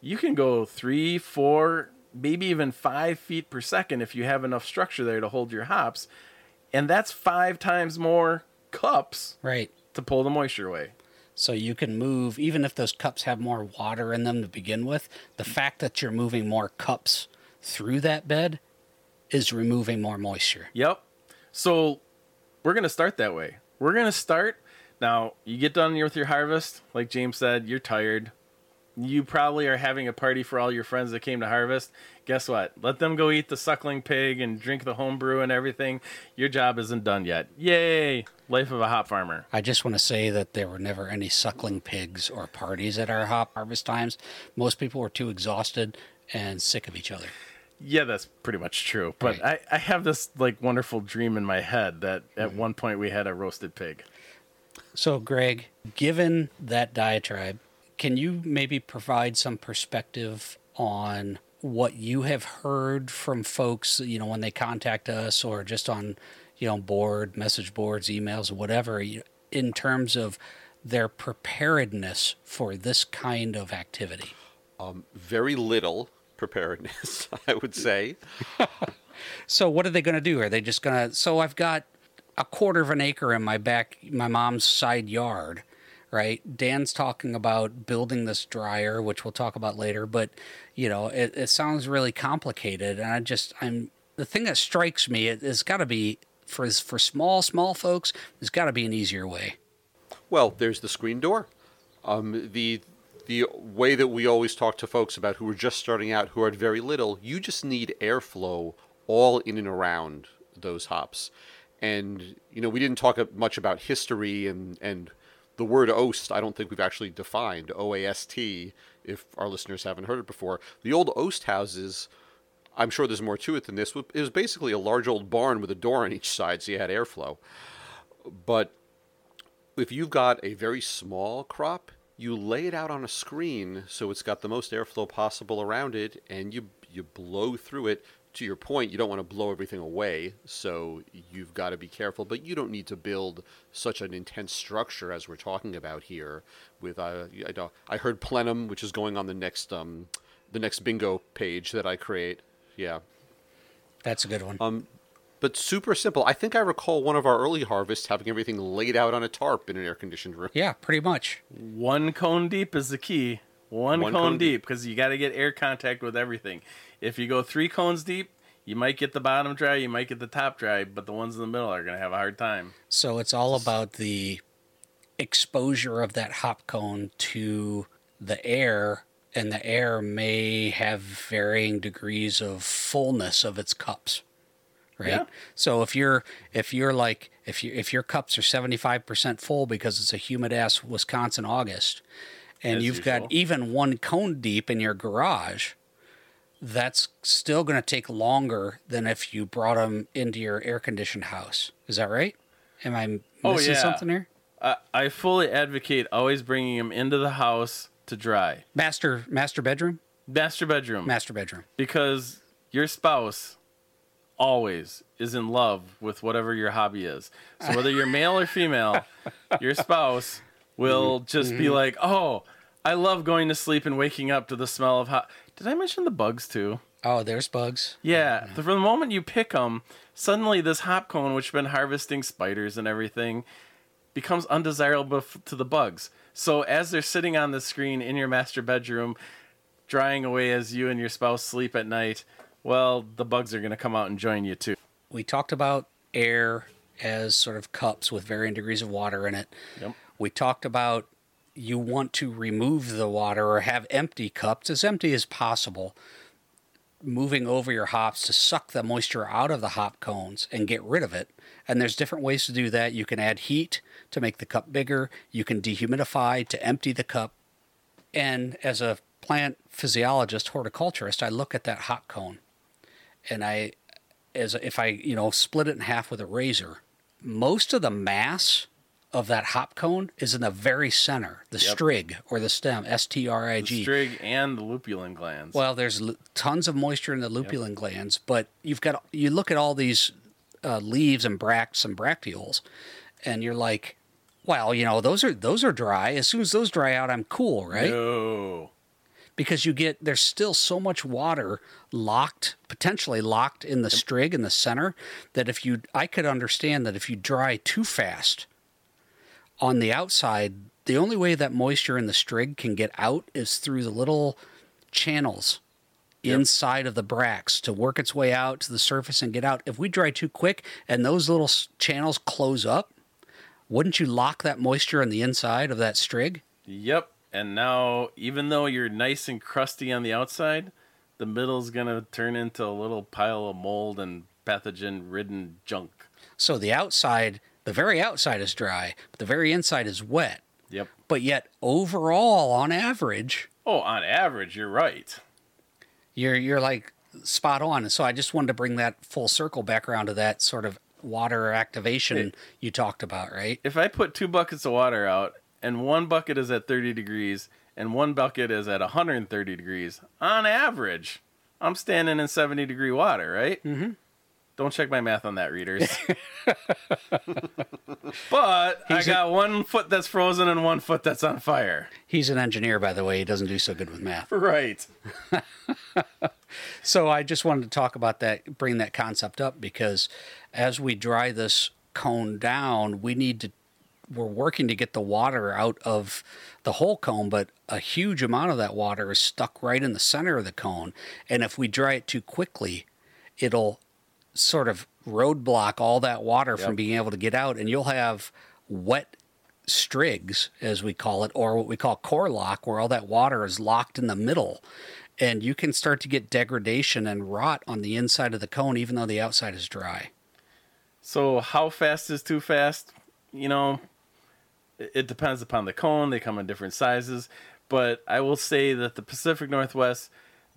you can go three, four, maybe even five feet per second if you have enough structure there to hold your hops. And that's five times more cups Right. to pull the moisture away. So you can move, even if those cups have more water in them to begin with, the fact that you're moving more cups through that bed is removing more moisture. Yep. So we're going to start that way. We're going to start. Now, you get done with your harvest. Like James said, you're tired. You probably are having a party for all your friends that came to harvest. Guess what? Let them go eat the suckling pig and drink the home brew and everything. Your job isn't done yet. Yay! Life of a hop farmer. I just want to say that there were never any suckling pigs or parties at our hop harvest times. Most people were too exhausted and sick of each other. Yeah, that's pretty much true. But Right. I, I have this like wonderful dream in my head that at mm-hmm. one point we had a roasted pig. So, Greg, given that diatribe, can you maybe provide some perspective on what you have heard from folks, you know, when they contact us or just on, you know, board, message boards, emails, whatever, in terms of their preparedness for this kind of activity? Um, very little preparedness, [laughs] I would say. [laughs] so what are they going to do? Are they just going to? So I've got a quarter of an acre in my back, my mom's side yard, right? Dan's talking about building this dryer, which we'll talk about later, but you know, it, it sounds really complicated, and I just I'm the thing that strikes me it, it's got to be for for small small folks. There's got to be an easier way. Well, there's the screen door. Um, the the way that we always talk to folks about who are just starting out, who are very little, you just need airflow all in and around those hops. And you know, we didn't talk much about history and and the word oast. I don't think we've actually defined O A S T. If our listeners haven't heard it before, the old oast houses. I'm sure there's more to it than this. It was basically a large old barn with a door on each side, so you had airflow. But if you've got a very small crop, you lay it out on a screen so it's got the most airflow possible around it, and you you blow through it to your point, you don't want to blow everything away, so you've got to be careful. But you don't need to build such an intense structure as we're talking about here. With uh, I, I heard plenum, which is going on the next um, the next bingo page that I create. Yeah, that's a good one. Um, but super simple. I think I recall one of our early harvests having everything laid out on a tarp in an air conditioned room. Yeah, pretty much. One cone deep is the key. One, One cone, cone, deep because you got to get air contact with everything. If you go three cones deep, you might get the bottom dry, you might get the top dry, but the ones in the middle are going to have a hard time. So it's all about the exposure of that hop cone to the air, and the air may have varying degrees of fullness of its cups. Right. Yeah. So if you're if you're like if you if your cups are seventy five percent full because it's a humid ass Wisconsin August, and As you've usual. got even one cone deep in your garage, that's still going to take longer than if you brought them into your air conditioned house. Is that right? Am I oh, missing oh, yeah. something here? I, I fully advocate always bringing them into the house to dry. Master master bedroom. Master bedroom. Master bedroom. Because your spouse always is in love with whatever your hobby is. So whether you're male or female, [laughs] your spouse will just mm-hmm. be like, "Oh, I love going to sleep and waking up to the smell of hot." Did I mention the bugs too? Oh, there's bugs. Yeah, the, from the moment you pick them, suddenly this hop cone, which has been harvesting spiders and everything, becomes undesirable to the bugs. So as they're sitting on the screen in your master bedroom, drying away as you and your spouse sleep at night, well, the bugs are going to come out and join you too. We talked about air as sort of cups with varying degrees of water in it. Yep. We talked about you want to remove the water or have empty cups, as empty as possible, moving over your hops to suck the moisture out of the hop cones and get rid of it. And there's different ways to do that. You can add heat to make the cup bigger, you can dehumidify to empty the cup. And as a plant physiologist, horticulturist, I look at that hop cone and I, as if I, you know, split it in half with a razor, most of the mass of that hop cone is in the very center, the yep. strig or the stem, S T R I G. Strig and the lupulin glands. Well, there's l- tons of moisture in the lupulin yep. glands, but you've got you look at all these uh, leaves and bracts and bracteoles, and you're like, well, you know, those are those are dry. As soon as those dry out, I'm cool, right? No. Because you get there's still so much water locked, potentially locked in the yep. strig in the center, that if you, I could understand that if you dry too fast, on the outside, the only way that moisture in the strig can get out is through the little channels yep. inside of the bracts to work its way out to the surface and get out. If we dry too quick and those little channels close up, wouldn't you lock that moisture on the inside of that strig? Yep. And now, even though you're nice and crusty on the outside, the middle's going to turn into a little pile of mold and pathogen ridden junk. So the outside the very outside is dry, but the very inside is wet. Yep. But yet, overall, on average, oh, on average, you're right. You're you're like spot on. And so I just wanted to bring that full circle back around to that sort of water activation you talked about, right? If I put two buckets of water out and one bucket is at 30 degrees and one bucket is at 130 degrees, on average, I'm standing in 70 degree water, right? Mm-hmm. Don't check my math on that, readers. [laughs] but I He's a- got one foot that's frozen and one foot that's on fire. He's an engineer, by the way. He doesn't do so good with math. Right. [laughs] So I just wanted to talk about that, bring that concept up because as we dry this cone down, we need to, we're working to get the water out of the whole cone, but a huge amount of that water is stuck right in the center of the cone. And if we dry it too quickly, it'll sort of roadblock all that water from being able to get out, and you'll have wet strigs, as we call it, or what we call core lock, where all that water is locked in the middle. And you can start to get degradation and rot on the inside of the cone, even though the outside is dry. So, how fast is too fast? You know, it it depends upon the cone. They come in different sizes. But I will say that the Pacific Northwest,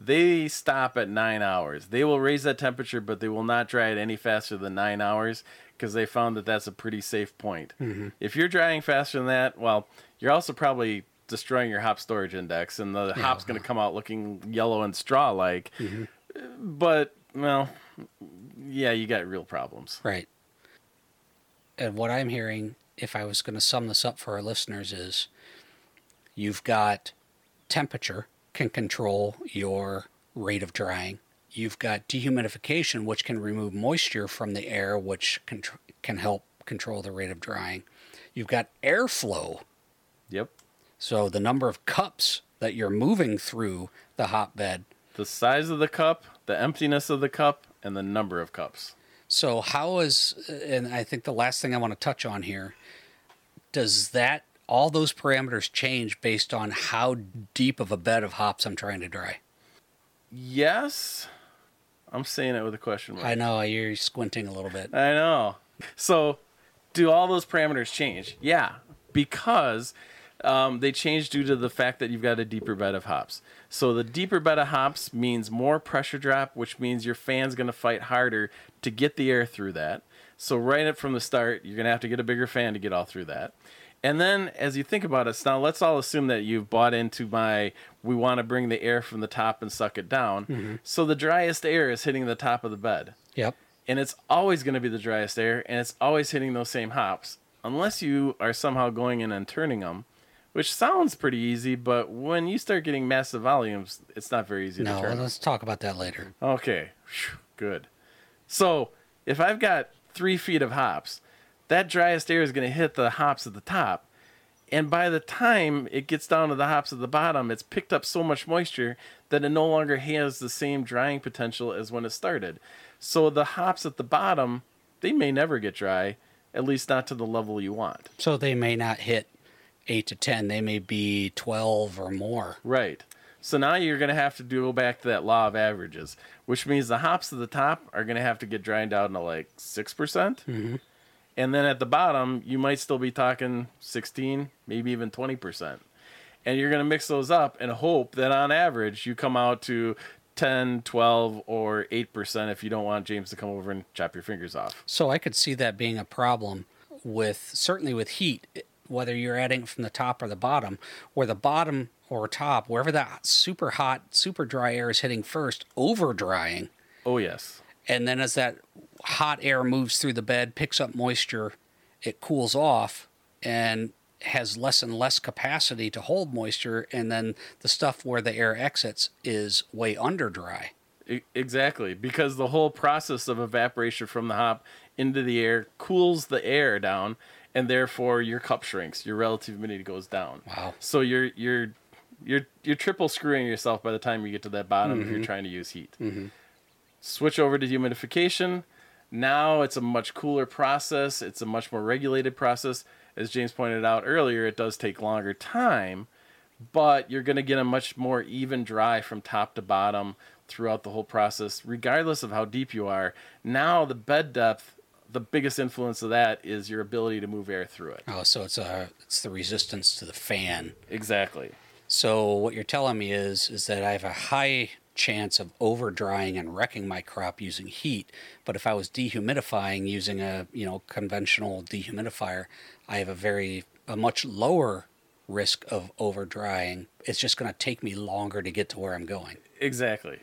they stop at nine hours. They will raise that temperature, but they will not dry it any faster than nine hours because they found that that's a pretty safe point. Mm-hmm. If you're drying faster than that, well, you're also probably destroying your hop storage index, and the hop's going to come out looking yellow and straw like. Mm-hmm. But, well, yeah, you got real problems. Right. And what I'm hearing, if I was going to sum this up for our listeners, is you've got temperature can control your rate of drying. You've got dehumidification, which can remove moisture from the air, which can, can help control the rate of drying. You've got airflow, Yep. so the number of cups that you're moving through the hotbed. The size of the cup, the emptiness of the cup, and the number of cups. So how is and I think the last thing I want to touch on here does that all those parameters change based on how deep of a bed of hops I'm trying to dry? Yes. I'm saying it with a question mark. I know you're squinting a little bit. I know. So, do all those parameters change? Yeah, because um, they change due to the fact that you've got a deeper bed of hops. So, the deeper bed of hops means more pressure drop, which means your fan's going to fight harder to get the air through that. So, right up from the start, you're going to have to get a bigger fan to get all through that. And then, as you think about it, now let's all assume that you've bought into my we want to bring the air from the top and suck it down. Mm-hmm. So, the driest air is hitting the top of the bed Yep. and it's always going to be the driest air, and it's always hitting those same hops, unless you are somehow going in and turning them, which sounds pretty easy, but when you start getting massive volumes, it's not very easy No, to turn. No, let's talk about that later. Okay, Phew, good. So if I've got three feet of hops, that driest air is going to hit the hops at the top. And by the time it gets down to the hops at the bottom, it's picked up so much moisture that it no longer has the same drying potential as when it started. So the hops at the bottom, they may never get dry, at least not to the level you want. So they may not hit 8 to 10, they may be 12 or more. Right. So now you're going to have to go back to that law of averages, which means the hops at the top are going to have to get dried down to like 6%. percent mm-hmm. And then at the bottom, you might still be talking 16, maybe even 20%. And you're going to mix those up and hope that on average you come out to 10, 12, or 8% if you don't want James to come over and chop your fingers off. So I could see that being a problem with certainly with heat, whether you're adding from the top or the bottom, where the bottom or top, wherever that super hot, super dry air is hitting first, over drying. Oh, yes. And then as that hot air moves through the bed, picks up moisture, it cools off and has less and less capacity to hold moisture. And then the stuff where the air exits is way under dry. Exactly, because the whole process of evaporation from the hop into the air cools the air down, and therefore your cup shrinks, your relative humidity goes down. Wow. So you're you're you're you're triple screwing yourself by the time you get to that bottom if you're mm-hmm. trying to use heat. Mm-hmm. Switch over to humidification. Now it's a much cooler process. It's a much more regulated process. As James pointed out earlier, it does take longer time, but you're going to get a much more even dry from top to bottom throughout the whole process, regardless of how deep you are. Now, the bed depth, the biggest influence of that is your ability to move air through it. Oh, so it's a it's the resistance to the fan. Exactly. So what you're telling me is is that I have a high chance of over drying and wrecking my crop using heat. But if I was dehumidifying using a you know conventional dehumidifier, I have a very a much lower risk of over drying. It's just going to take me longer to get to where I'm going. Exactly.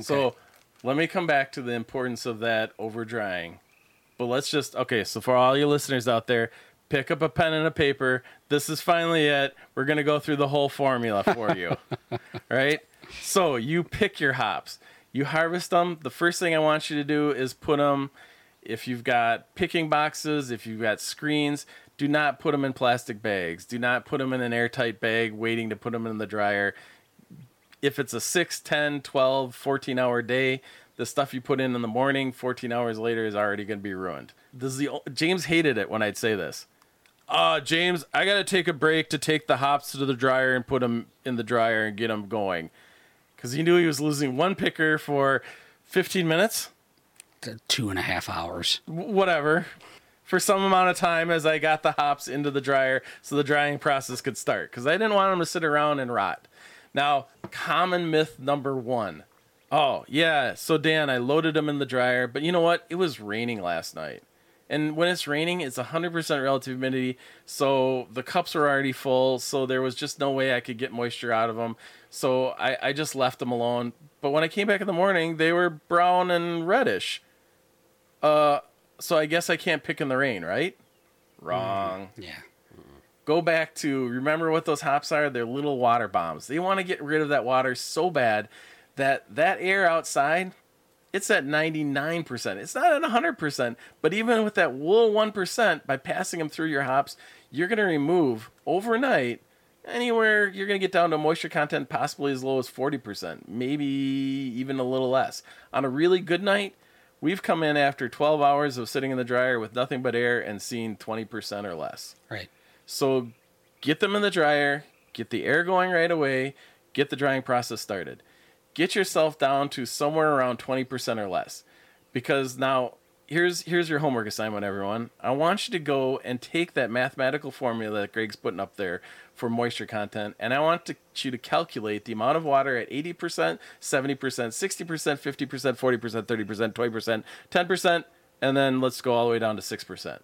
So let me come back to the importance of that over drying. But let's just okay, so for all you listeners out there, pick up a pen and a paper. This is finally it. We're gonna go through the whole formula for you. [laughs] right? So you pick your hops. You harvest them. The first thing I want you to do is put them if you've got picking boxes, if you've got screens, do not put them in plastic bags. Do not put them in an airtight bag waiting to put them in the dryer. If it's a 6, 10, 12, 14 hour day, the stuff you put in in the morning, 14 hours later, is already going to be ruined. This is the James hated it when I'd say this. Uh, James, I got to take a break to take the hops to the dryer and put them in the dryer and get them going. Because he knew he was losing one picker for 15 minutes two and a half hours. Whatever. For some amount of time as I got the hops into the dryer so the drying process could start. Because I didn't want them to sit around and rot. Now, common myth number one. Oh, yeah. So, Dan, I loaded them in the dryer, but you know what? It was raining last night. And when it's raining, it's 100% relative humidity. So the cups were already full. So there was just no way I could get moisture out of them. So I, I just left them alone. But when I came back in the morning, they were brown and reddish. Uh, so I guess I can't pick in the rain, right? Wrong. Mm, yeah. Go back to remember what those hops are. They're little water bombs. They want to get rid of that water so bad that that air outside, it's at 99%. It's not at 100%, but even with that wool 1%, by passing them through your hops, you're going to remove overnight anywhere you're going to get down to moisture content possibly as low as 40%, maybe even a little less. On a really good night, We've come in after 12 hours of sitting in the dryer with nothing but air and seen 20% or less. Right. So get them in the dryer, get the air going right away, get the drying process started. Get yourself down to somewhere around 20% or less. Because now here's here's your homework assignment everyone. I want you to go and take that mathematical formula that Greg's putting up there for moisture content, and I want to, you to calculate the amount of water at 80%, 70%, 60%, 50%, 40%, 30%, 20%, 10%, and then let's go all the way down to 6%.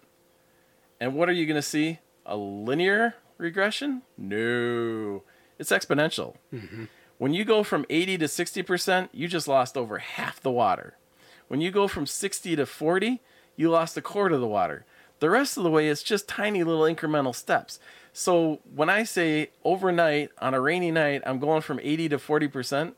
And what are you going to see? A linear regression? No. It's exponential. Mm-hmm. When you go from 80 to 60%, you just lost over half the water. When you go from 60 to 40, you lost a quarter of the water. The rest of the way, it's just tiny little incremental steps. So when I say overnight on a rainy night, I'm going from 80 to 40%,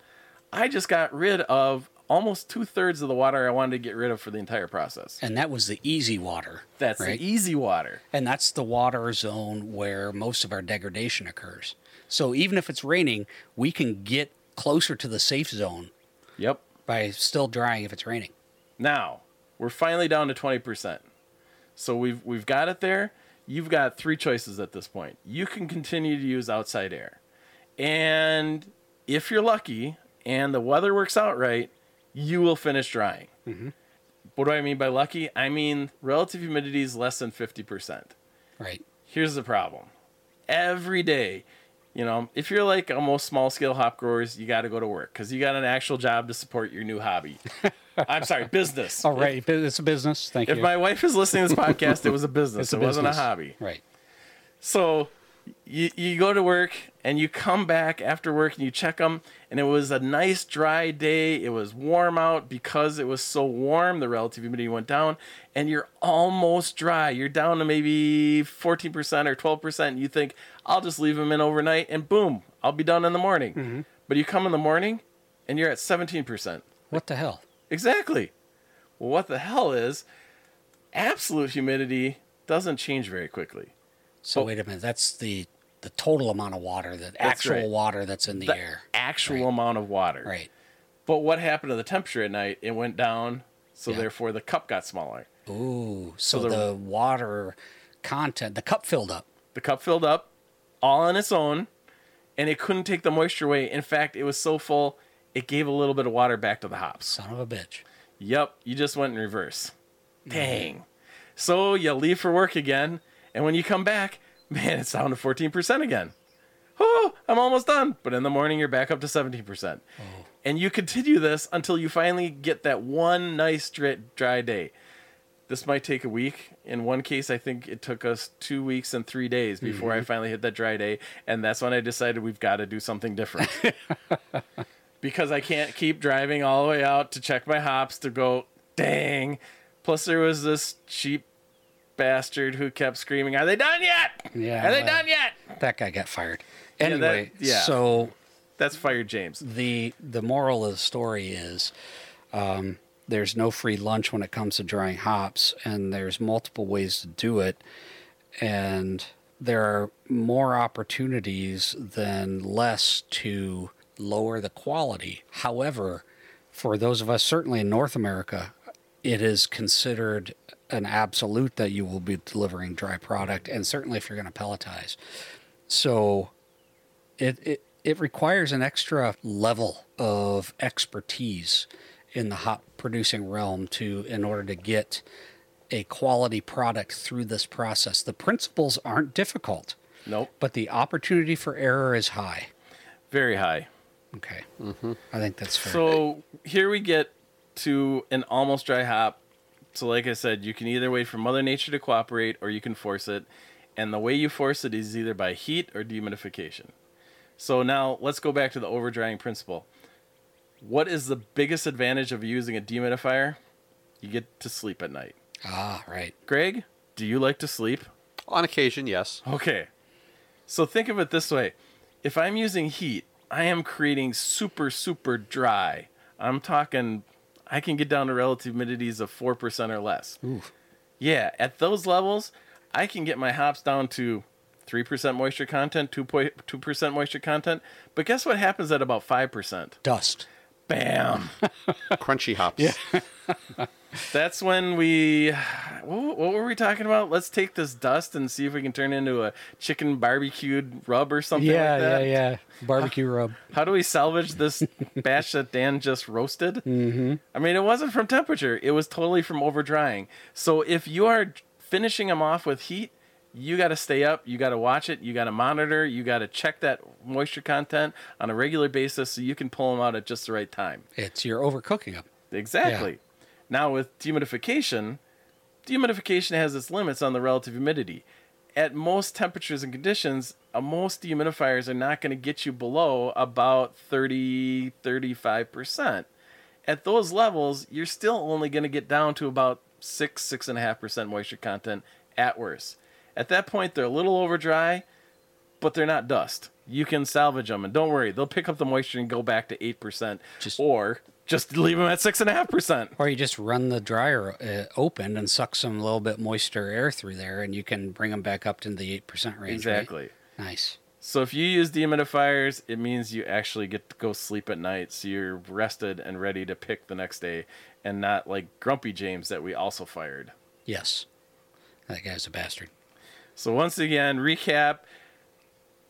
I just got rid of almost two thirds of the water I wanted to get rid of for the entire process. And that was the easy water. That's right? the easy water. And that's the water zone where most of our degradation occurs. So even if it's raining, we can get closer to the safe zone. Yep. By still drying if it's raining. Now, we're finally down to 20%. So we've we've got it there you've got three choices at this point. You can continue to use outside air. And if you're lucky and the weather works out right, you will finish drying. Mm-hmm. What do I mean by lucky? I mean relative humidity is less than 50%. Right. Here's the problem. Every day, you know, if you're like most small scale hop growers, you got to go to work because you got an actual job to support your new hobby. [laughs] I'm sorry, business. All right, it's a business. Thank if you. If my wife is listening to this [laughs] podcast, it was a business. It's a it business. wasn't a hobby. Right. So you, you go to work and you come back after work and you check them and it was a nice dry day it was warm out because it was so warm the relative humidity went down and you're almost dry you're down to maybe 14% or 12% and you think i'll just leave them in overnight and boom i'll be done in the morning mm-hmm. but you come in the morning and you're at 17% what the hell exactly well what the hell is absolute humidity doesn't change very quickly so wait a minute. That's the the total amount of water, the actual right. water that's in the, the air. Actual right. amount of water. Right. But what happened to the temperature at night? It went down, so yeah. therefore the cup got smaller. Ooh, so, so the, the, water content, the cup filled up. The cup filled up all on its own, and it couldn't take the moisture away. In fact, it was so full, it gave a little bit of water back to the hops. Son of a bitch. Yep, you just went in reverse. Mm. Dang. So you leave for work again, and when you come back, man, it's down to 14% again. Oh, I'm almost done. But in the morning, you're back up to 17%. Oh. And you continue this until you finally get that one nice dry day. This might take a week. In one case, I think it took us two weeks and three days before mm-hmm. I finally hit that dry day. And that's when I decided we've got to do something different. [laughs] because I can't keep driving all the way out to check my hops to go, dang. Plus, there was this cheap bastard who kept screaming, Are they done yet? Yeah, Are they well- done yet? That guy got fired. that- Anyway, yeah. so That's fired James. the the moral of the story is um, there's no free lunch when it comes to drying hops, and there's multiple ways to do it, and there are more opportunities than less to lower the quality. However, for those of us certainly in North America, it is considered an absolute that you will be delivering dry product, and certainly if you're going to pelletize. So it, it it requires an extra level of expertise in the hop producing realm to in order to get a quality product through this process. The principles aren't difficult, Nope. but the opportunity for error is high. Very high. Okay, I think that's fair. So here we get to an almost dry hop. So, like I said, you can either wait for Mother Nature to cooperate or you can force it. And the way you force it is either by heat or dehumidification. So, now let's go back to the over drying principle. What is the biggest advantage of using a dehumidifier? You get to sleep at night. ah, right. Greg, do you like to sleep? On occasion, yes. Okay. So think of it this way. If I'm using heat, I am creating super, super dry. I'm talking, I can get down to relative humidities of 4% or less. Yeah, at those levels, I can get my hops down to 3% moisture content, 2 po- 2% moisture content. But guess what happens at about 5%? Dust. Bam! [laughs] Crunchy hops. Yeah. [laughs] That's when we. What, what were we talking about? Let's take this dust and see if we can turn it into a chicken barbecued rub or something Yeah, like that. yeah, yeah. Barbecue rub. How do we salvage this [laughs] batch that Dan just roasted? Mm-hmm. I mean, it wasn't from temperature; it was totally from over drying. So if you are finishing them off with heat, you got to stay up. You got to watch it. You got to monitor. You got to check that moisture content on a regular basis so you can pull them out at just the right time. It's you're overcooking them. Exactly. Now with dehumidification, dehumidification has its limits on the relative humidity. At most temperatures and conditions, uh, most dehumidifiers are not going to get you below about 30, 35%. At those levels, you're still only going to get down to about 6, 6.5% moisture content at worst. At that point, they're a little over dry, but they're not dust. You can salvage them, and don't worry, they'll pick up the moisture and go back to 8%. Just- or just leave them at 6.5%. Or you just run the dryer uh, open and suck some little bit moisture air through there, and you can bring them back up to the eight percent range. right? Exactly. Nice. So if you use dehumidifiers, it means you actually get to go sleep at night, so you're rested and ready to pick the next day, and not like Grumpy James that we also fired. Yes. That guy's a bastard. So once again, recap: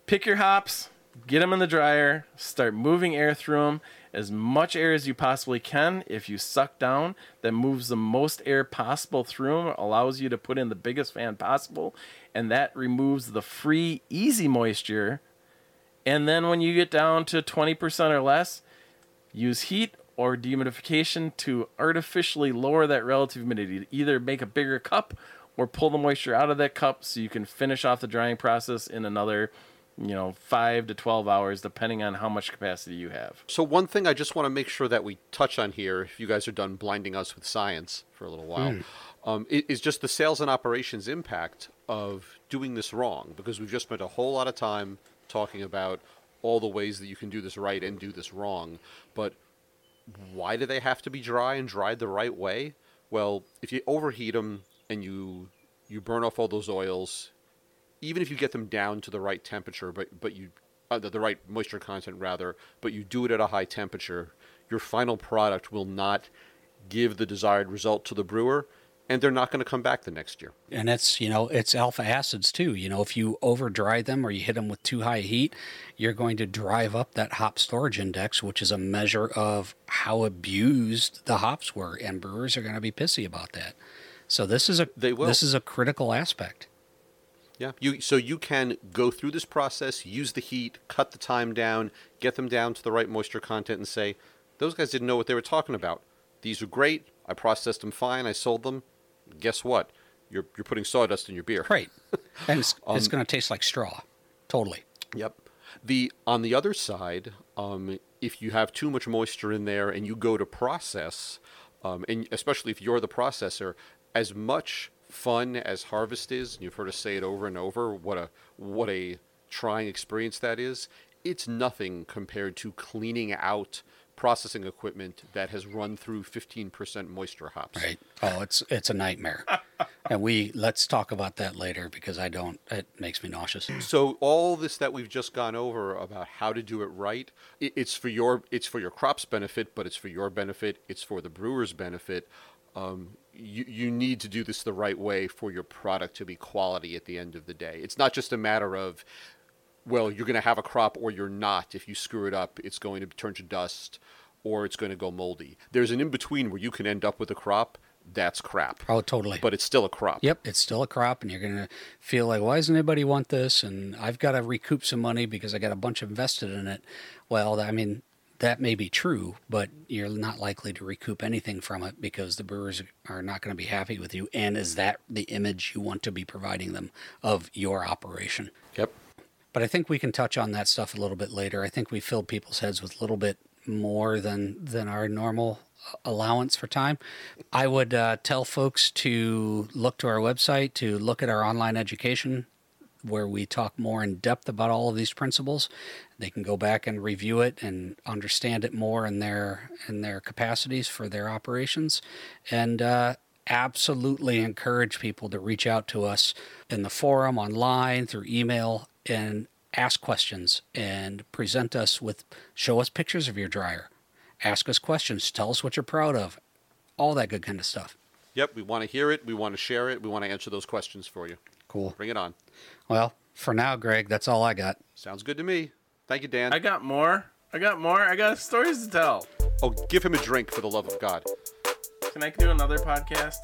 pick your hops, get them in the dryer, start moving air through them, as much air as you possibly can. If you suck down, that moves the most air possible through them, allows you to put in the biggest fan possible, and that removes the free, easy moisture. And then when you get down to 20% or less, use heat or dehumidification to artificially lower that relative humidity. Either make a bigger cup or pull the moisture out of that cup so you can finish off the drying process in another, you know, 5 to 12 hours depending on how much capacity you have. So one thing I just want to make sure that we touch on here, if you guys are done blinding us with science for a little while, um, is just the sales and operations impact of doing this wrong. Because we've just spent a whole lot of time talking about all the ways that you can do this right and do this wrong. But why do they have to be dry and dried the right way? Well, if you overheat them and you you burn off all those oils, even if you get them down to the right temperature, but but you uh, the, the right moisture content rather, but you do it at a high temperature, your final product will not give the desired result to the brewer, and they're not going to come back the next year. And it's, you know, it's alpha acids too. You know, if you over dry them or you hit them with too high heat, you're going to drive up that hop storage index, which is a measure of how abused the hops were. And brewers are going to be pissy about that. So this is a They will. this is a critical aspect. Yeah, you so you can go through this process, use the heat, cut the time down, get them down to the right moisture content, and say, those guys didn't know what they were talking about. These are great. I processed them fine. I sold them. Guess what? You're you're putting sawdust in your beer. Right. [laughs] And it's, it's Um, going to taste like straw. Totally. Yep. The on the other side, um, if you have too much moisture in there and you go to process, um, and especially if you're the processor, as much fun as harvest is, and you've heard us say it over and over, what a what a trying experience that is. It's nothing compared to cleaning out processing equipment that has run through 15% moisture hops. Right. Oh, it's it's a nightmare. [laughs] and we let's talk about that later because I don't. It makes me nauseous. So all this that we've just gone over about how to do it right, it, it's for your it's for your crop's benefit, but it's for your benefit. It's for the brewer's benefit. Um, you, you need to do this the right way for your product to be quality at the end of the day. It's not just a matter of, well, you're going to have a crop or you're not. If you screw it up, it's going to turn to dust or it's going to go moldy. There's an in between where you can end up with a crop that's crap. Oh, totally. But it's still a crop. Yep, it's still a crop, and you're going to feel like, why doesn't anybody want this? And I've got to recoup some money because I got a bunch invested in it. Well, I mean, that may be true, but you're not likely to recoup anything from it because the brewers are not going to be happy with you. And is that the image you want to be providing them of your operation? Yep. But I think we can touch on that stuff a little bit later. I think we filled people's heads with a little bit more than than our normal allowance for time. I would uh, tell folks to look to our website to look at our online education where we talk more in depth about all of these principles. They can go back and review it and understand it more in their in their capacities for their operations, and uh, absolutely encourage people to reach out to us in the forum, online, through email, and ask questions and present us with show us pictures of your dryer, ask us questions, tell us what you're proud of, all that good kind of stuff. Yep, we want to hear it. We want to share it. We want to answer those questions for you. Cool. Bring it on. Well, for now, Greg, that's all I got. Sounds good to me. Thank you, Dan. I got more. I got more. I got stories to tell. oh, give him a drink for the love of God. Can I do another podcast?